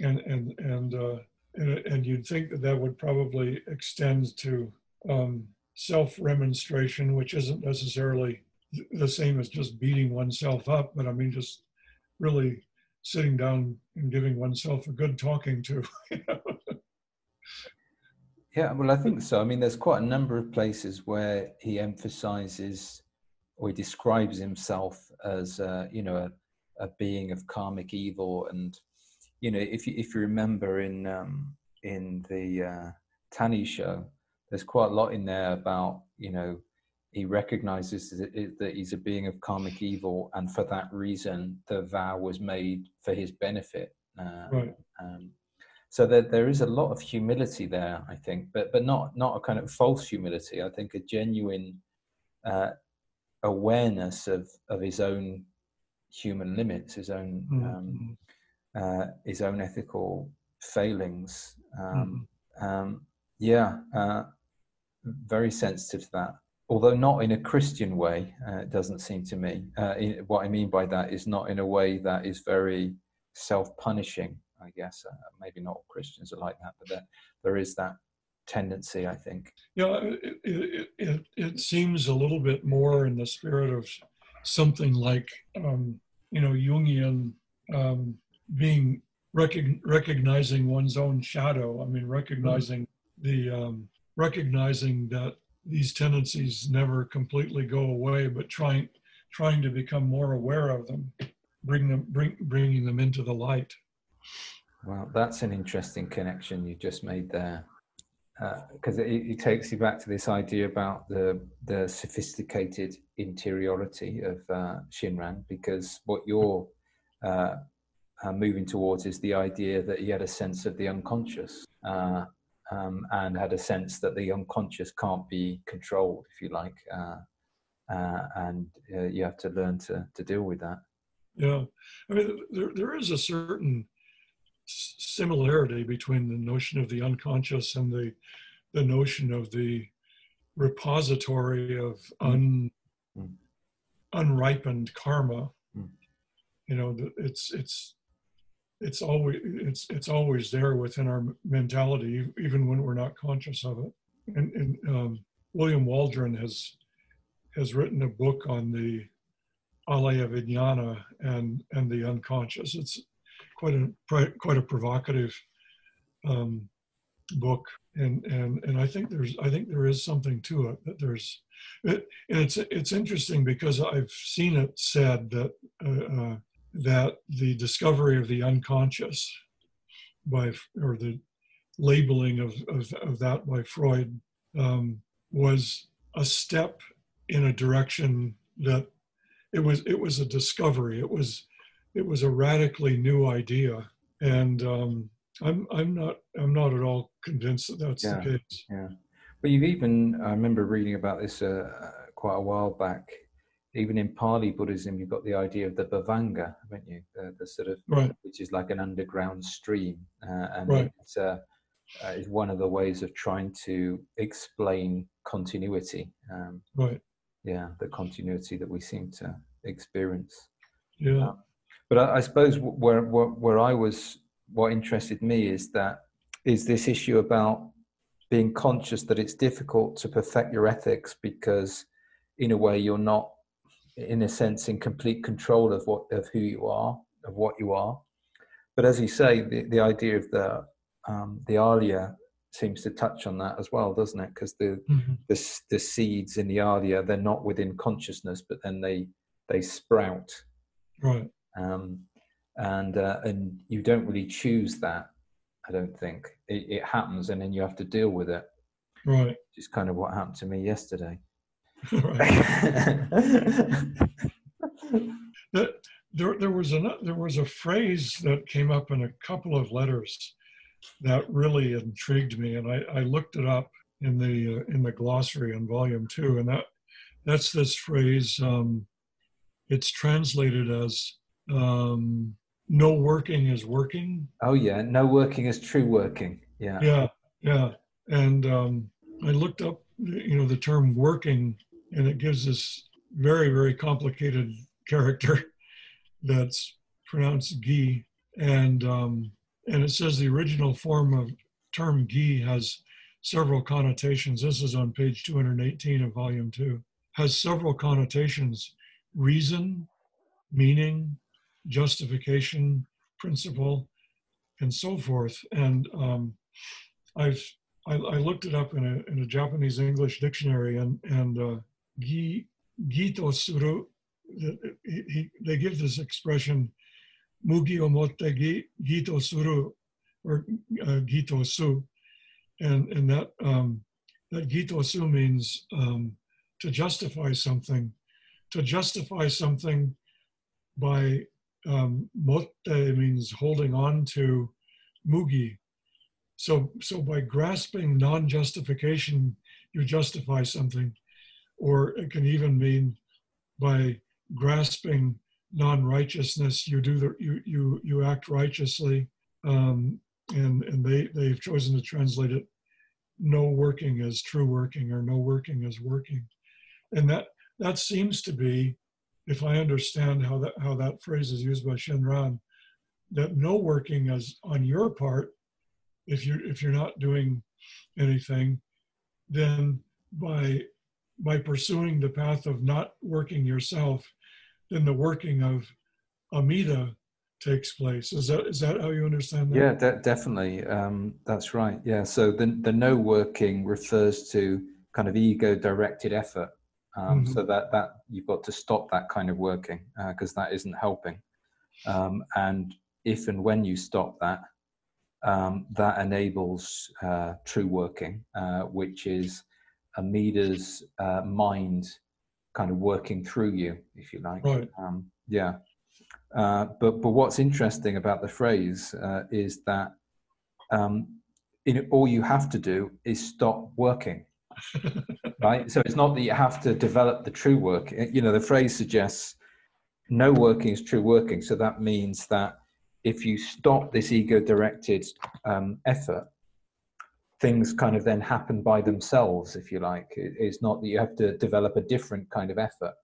C: and and and, uh, and and you'd think that that would probably extend to um, self remonstration, which isn't necessarily the same as just beating oneself up, but I mean, just really sitting down and giving oneself a good talking to.
B: yeah, well, I think so. I mean, there's quite a number of places where he emphasizes or he describes himself as, uh, you know, a, a, being of karmic evil. And, you know, if you, if you remember in, um, in the uh, Tannisho, there's quite a lot in there about, you know, he recognizes that he's a being of karmic evil, and for that reason, the vow was made for his benefit.
C: Um, right.
B: Um, so there, there is a lot of humility there, I think, but but not not a kind of false humility. I think a genuine uh, awareness of of his own human limits, his own mm-hmm. um, uh, his own ethical failings. Um, mm-hmm. Um, yeah, uh, very sensitive to that although not in a Christian way, uh, it doesn't seem to me. Uh, in, what I mean by that is not in a way that is very self-punishing. I guess uh, maybe not all Christians are like that, but there, there is that tendency. I think.
C: Yeah, it, it, it, it seems a little bit more in the spirit of something like um, you know Jungian um, being recog- recognizing one's own shadow. I mean, recognizing mm-hmm. the um, recognizing that these tendencies never completely go away, but trying trying to become more aware of them, bring them bring bringing them into the light.
B: Well, that's an interesting connection you just made there, because uh, it, it, takes you back to this idea about the the sophisticated interiority of uh, Shinran, because what you're uh, uh, moving towards is the idea that he had a sense of the unconscious. Um, and had a sense that the unconscious can't be controlled, if you like, uh, uh, and uh, you have to learn to to deal with that.
C: Yeah, I mean, there there is a certain similarity between the notion of the unconscious and the the notion of the repository of mm. un, mm. unripened karma. Mm. You know, it's it's it's always it's it's always there within our mentality, even when we're not conscious of it. And, and um, William Waldron has has written a book on the alaya vijnana and and the unconscious. It's quite a quite a provocative um, book, and and and I think there's I think there is something to it that there's, it, and it's it's interesting because I've seen it said that uh, uh, that the discovery of the unconscious by or the labeling of, of, of that by Freud um, was a step in a direction that it was it was a discovery. It was it was a radically new idea. And um, I'm I'm not I'm not at all convinced that that's
B: yeah,
C: the case.
B: Yeah, but you've even I remember reading about this uh, quite a while back even in Pali Buddhism, you've got the idea of the Bhavanga, haven't you? The, the sort of,
C: right.
B: which is like an underground stream. Uh, and
C: right.
B: it's, uh, uh, it's one of the ways of trying to explain continuity. Um,
C: right.
B: Yeah, the continuity that we seem to experience.
C: Yeah.
B: Uh, but I, I suppose where, where, where I was, what interested me is that, is this issue about being conscious that it's difficult to perfect your ethics because in a way you're not in a sense in complete control of what of who you are of what you are. But as you say the, the idea of the um, the alaya seems to touch on that as well doesn't it? Because the, mm-hmm. the the seeds in the alaya they're not within consciousness but then they they sprout.
C: Right.
B: Um, and uh, and you don't really choose that i don't think. It, it happens and then you have to deal with it.
C: Right.
B: Just kind of what happened to me yesterday
C: there, there was a there was a phrase that came up in a couple of letters that really intrigued me, and I, I looked it up in the uh, in the glossary in volume two, and that that's this phrase. Um, it's translated as um, "no working is working."
B: Oh yeah, no working is true working. Yeah.
C: Yeah, yeah, and um, I looked up, you know, the term "working" and it gives this very very complicated character that's pronounced Gi, and um, and it says the original form of term Gi has several connotations. This is on page 218 of volume two. Has several connotations: reason, meaning, justification, principle, and so forth. And um, I've I, I, looked it up in a, in a Japanese English dictionary, and and uh, gito suru. He, he, they give this expression, mugi omotte gi, gito suru, or uh, gito su, and and that um, that gito su means um, to justify something, to justify something by um, motte means holding on to mugi. So, so by grasping non-justification, you justify something, or it can even mean by grasping non-righteousness, you do the you you you act righteously, um, and and they they've chosen to translate it, no working as true working or no working as working, and that that seems to be if I understand how that how that phrase is used by Shinran, that no working is on your part, if you're if you're not doing anything, then by by pursuing the path of not working yourself, then the working of Amida takes place. Is that is that how you understand that?
B: Yeah, de- definitely. Um, that's right. Yeah. So the the no working refers to kind of ego directed effort um, mm-hmm. So that that you've got to stop that kind of working because uh, that isn't helping. Um, and if and when you stop that, um, that enables uh, true working, uh, which is Amida's uh, mind kind of working through you, if you like.
C: Right.
B: Um, yeah. Uh, but but what's interesting about the phrase uh, is that um, in, all you have to do is stop working right? So it's not that you have to develop the true work. You know, the phrase suggests no working is true working. So that means that if you stop this ego directed um, effort, things kind of then happen by themselves, if you like. It's not that you have to develop a different kind of effort.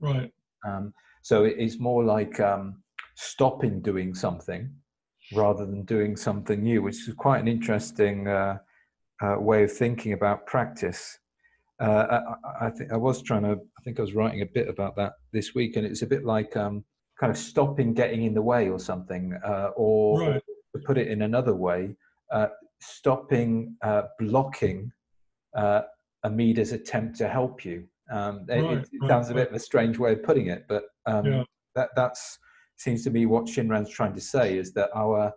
C: Right.
B: Um, so it's more like um, stopping doing something rather than doing something new, which is quite an interesting uh, uh, way of thinking about practice. Uh, I, I, think I was trying to. I think I was writing a bit about that this week, and it's a bit like um, kind of stopping getting in the way or something, uh, or, right. to put it in another way, uh, stopping uh, blocking uh, Amida's attempt to help you. Um, right, it, it right, sounds a bit of a strange way of putting it, but um, yeah. that that's seems to be what Shinran's trying to say is that our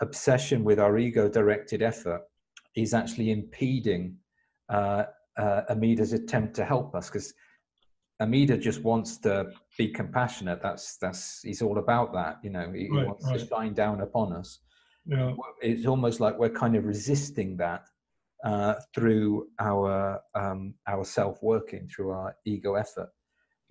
B: obsession with our ego-directed effort is actually impeding uh, uh, Amida's attempt to help us because Amida just wants to be compassionate. That's that's he's all about that. You know, he, right, wants right. to shine down upon us.
C: Yeah.
B: It's almost like we're kind of resisting that uh, through our um, our self working, through our ego effort.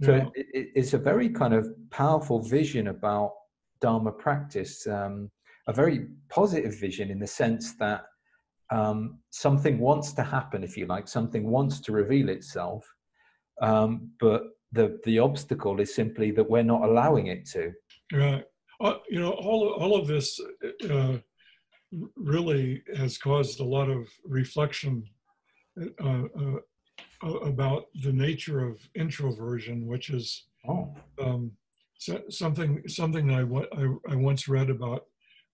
B: So yeah. it, it, it's a very kind of powerful vision about Dharma practice. Um, a very positive vision in the sense that um, something wants to happen, if you like, something wants to reveal itself, um, but the the obstacle is simply that we're not allowing it to.
C: Right. Uh, you know, all all of this uh, really has caused a lot of reflection uh, uh about the nature of introversion, which is
B: oh. um,
C: so, something something I, I, I once read about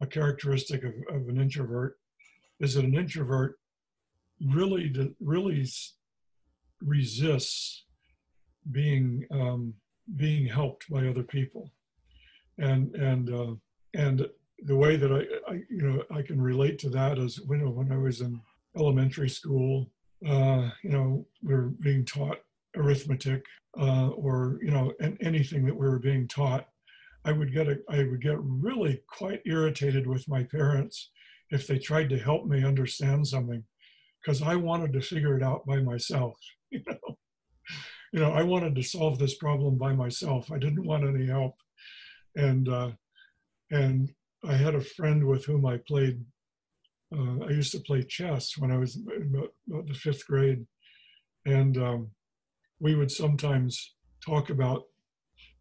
C: a characteristic of, of an introvert is that an introvert really really resists being um, being helped by other people, and and uh, and the way that I, I, you know I can relate to that is when when I was in elementary school, uh, you know we were being taught arithmetic uh, or you know and anything that we were being taught, I would get a, I would get really quite irritated with my parents if they tried to help me understand something because I wanted to figure it out by myself. You know, you know, I wanted to solve this problem by myself. I didn't want any help, and uh, and I had a friend with whom I played. Uh, I used to play chess when I was about, about the fifth grade, and um, we would sometimes talk about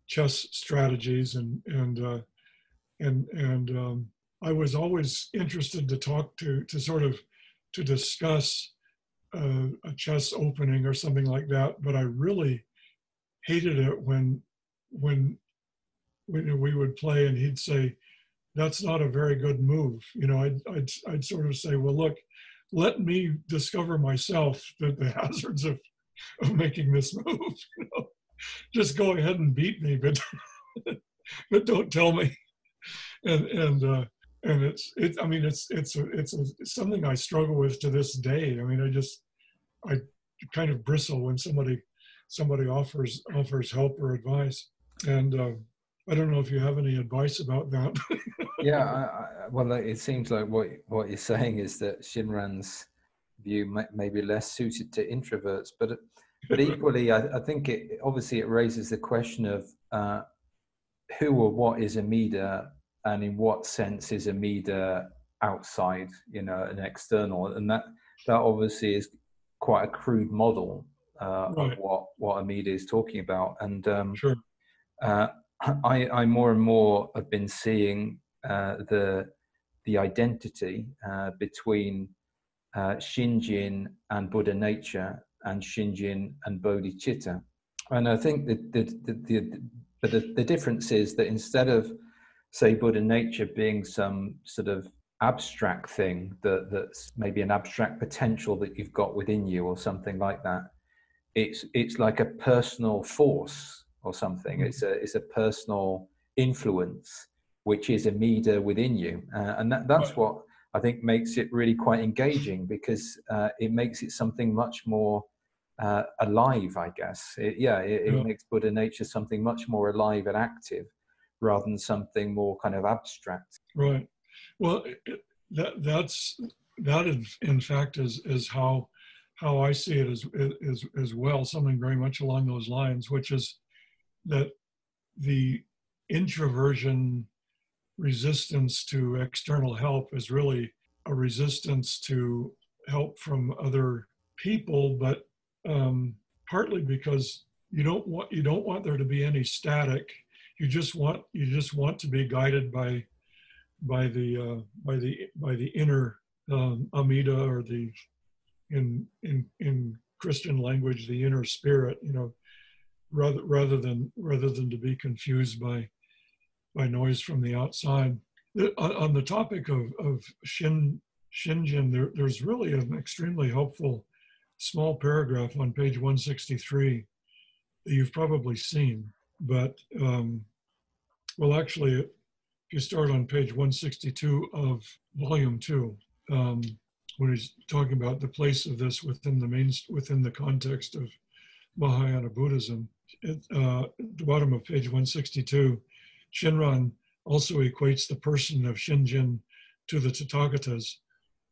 C: chess strategies and and uh, and and um, I was always interested to talk to, to sort of, to discuss a, a chess opening or something like that. But I really hated it when when when we would play and he'd say, "That's not a very good move." You know, I'd I'd, I'd sort of say, "Well, look, let me discover myself the, the hazards of of making this move. You know, just go ahead and beat me, but but don't tell me." And and uh, and it's it. I mean, it's it's a, it's, a, it's something I struggle with to this day. I mean, I just I kind of bristle when somebody somebody offers offers help or advice. And uh, I don't know if you have any advice about that.
B: yeah, I, I, well, it seems like what what you're saying is that Shinran's view may, may be less suited to introverts, but but equally, I, I, think it obviously it raises the question of uh, who or what is Amida, and in what sense is Amida outside, you know, an external, and that that obviously is quite a crude model uh, right. of what what Amida is talking about, and um,
C: sure.
B: uh, I, I more and more have been seeing uh, the the identity uh, between uh, Shinjin and Buddha nature and Shinjin and Bodhicitta, and I think that the the, the, the, the difference is that instead of say Buddha nature being some sort of abstract thing that that's maybe an abstract potential that you've got within you or something like that it's it's like a personal force or something mm-hmm. it's a it's a personal influence which is Amida within you uh, and that, that's what i think makes it really quite engaging because uh, it makes it something much more uh, alive i guess it, yeah it, it yeah. makes buddha nature something much more alive and active rather than something more kind of abstract
C: right well, that that's that is, in fact is is how how I see it as as as well. Something very much along those lines, which is that the introversion resistance to external help is really a resistance to help from other people, but um, partly because you don't want you don't want there to be any static. You just want you just want to be guided by by the uh, by the by the inner um, Amida or the in in in Christian language the inner spirit you know rather rather than rather than to be confused by by noise from the outside. On, the topic of of Shin Shinjin there, there's really an extremely helpful small paragraph on page 163 that you've probably seen but um, well actually if you start on page 162 of volume two, um, when he's talking about the place of this within the main within the context of Mahayana Buddhism, uh, at the bottom of page 162, Shinran also equates the person of Shinjin to the Tathagatas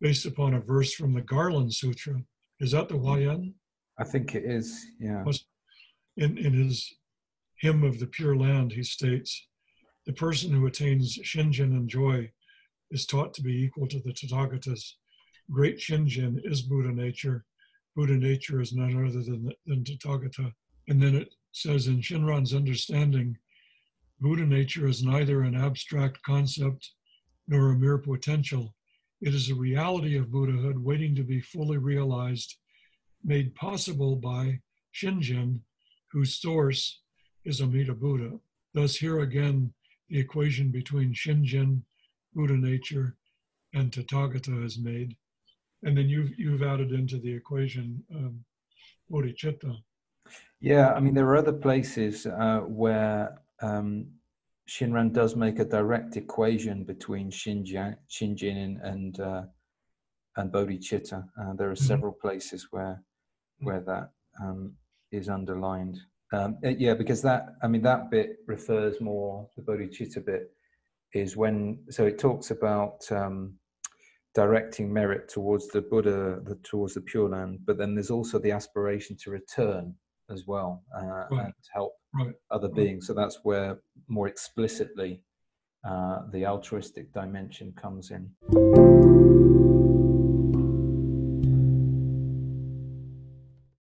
C: based upon a verse from the Garland Sutra. Is that the Huayan?
B: I think it is, yeah.
C: In, in his Hymn of the Pure Land, he states, the person who attains Shinjin and joy is taught to be equal to the Tathagatas. Great Shinjin is Buddha nature. Buddha nature is none other than, than Tathagata. And then it says in Shinran's understanding, Buddha nature is neither an abstract concept nor a mere potential. It is a reality of Buddhahood waiting to be fully realized, made possible by Shinjin, whose source is Amida Buddha. Thus, here again, the equation between Shinjin, Buddha nature, and Tathagata is made. And then you've, you've added into the equation um, bodhicitta.
B: Yeah, I mean, there are other places uh, where um, Shinran does make a direct equation between Shinjin, Shinjin and uh, and bodhicitta. Uh, there are mm-hmm. several places where where that um, is underlined. Um, yeah, because that, I mean, that bit refers more, the bodhicitta bit is when, so it talks about um, directing merit towards the Buddha, the, towards the Pure Land, but then there's also the aspiration to return as well uh, right. and help right. other beings. So that's where more explicitly uh, the altruistic dimension comes in.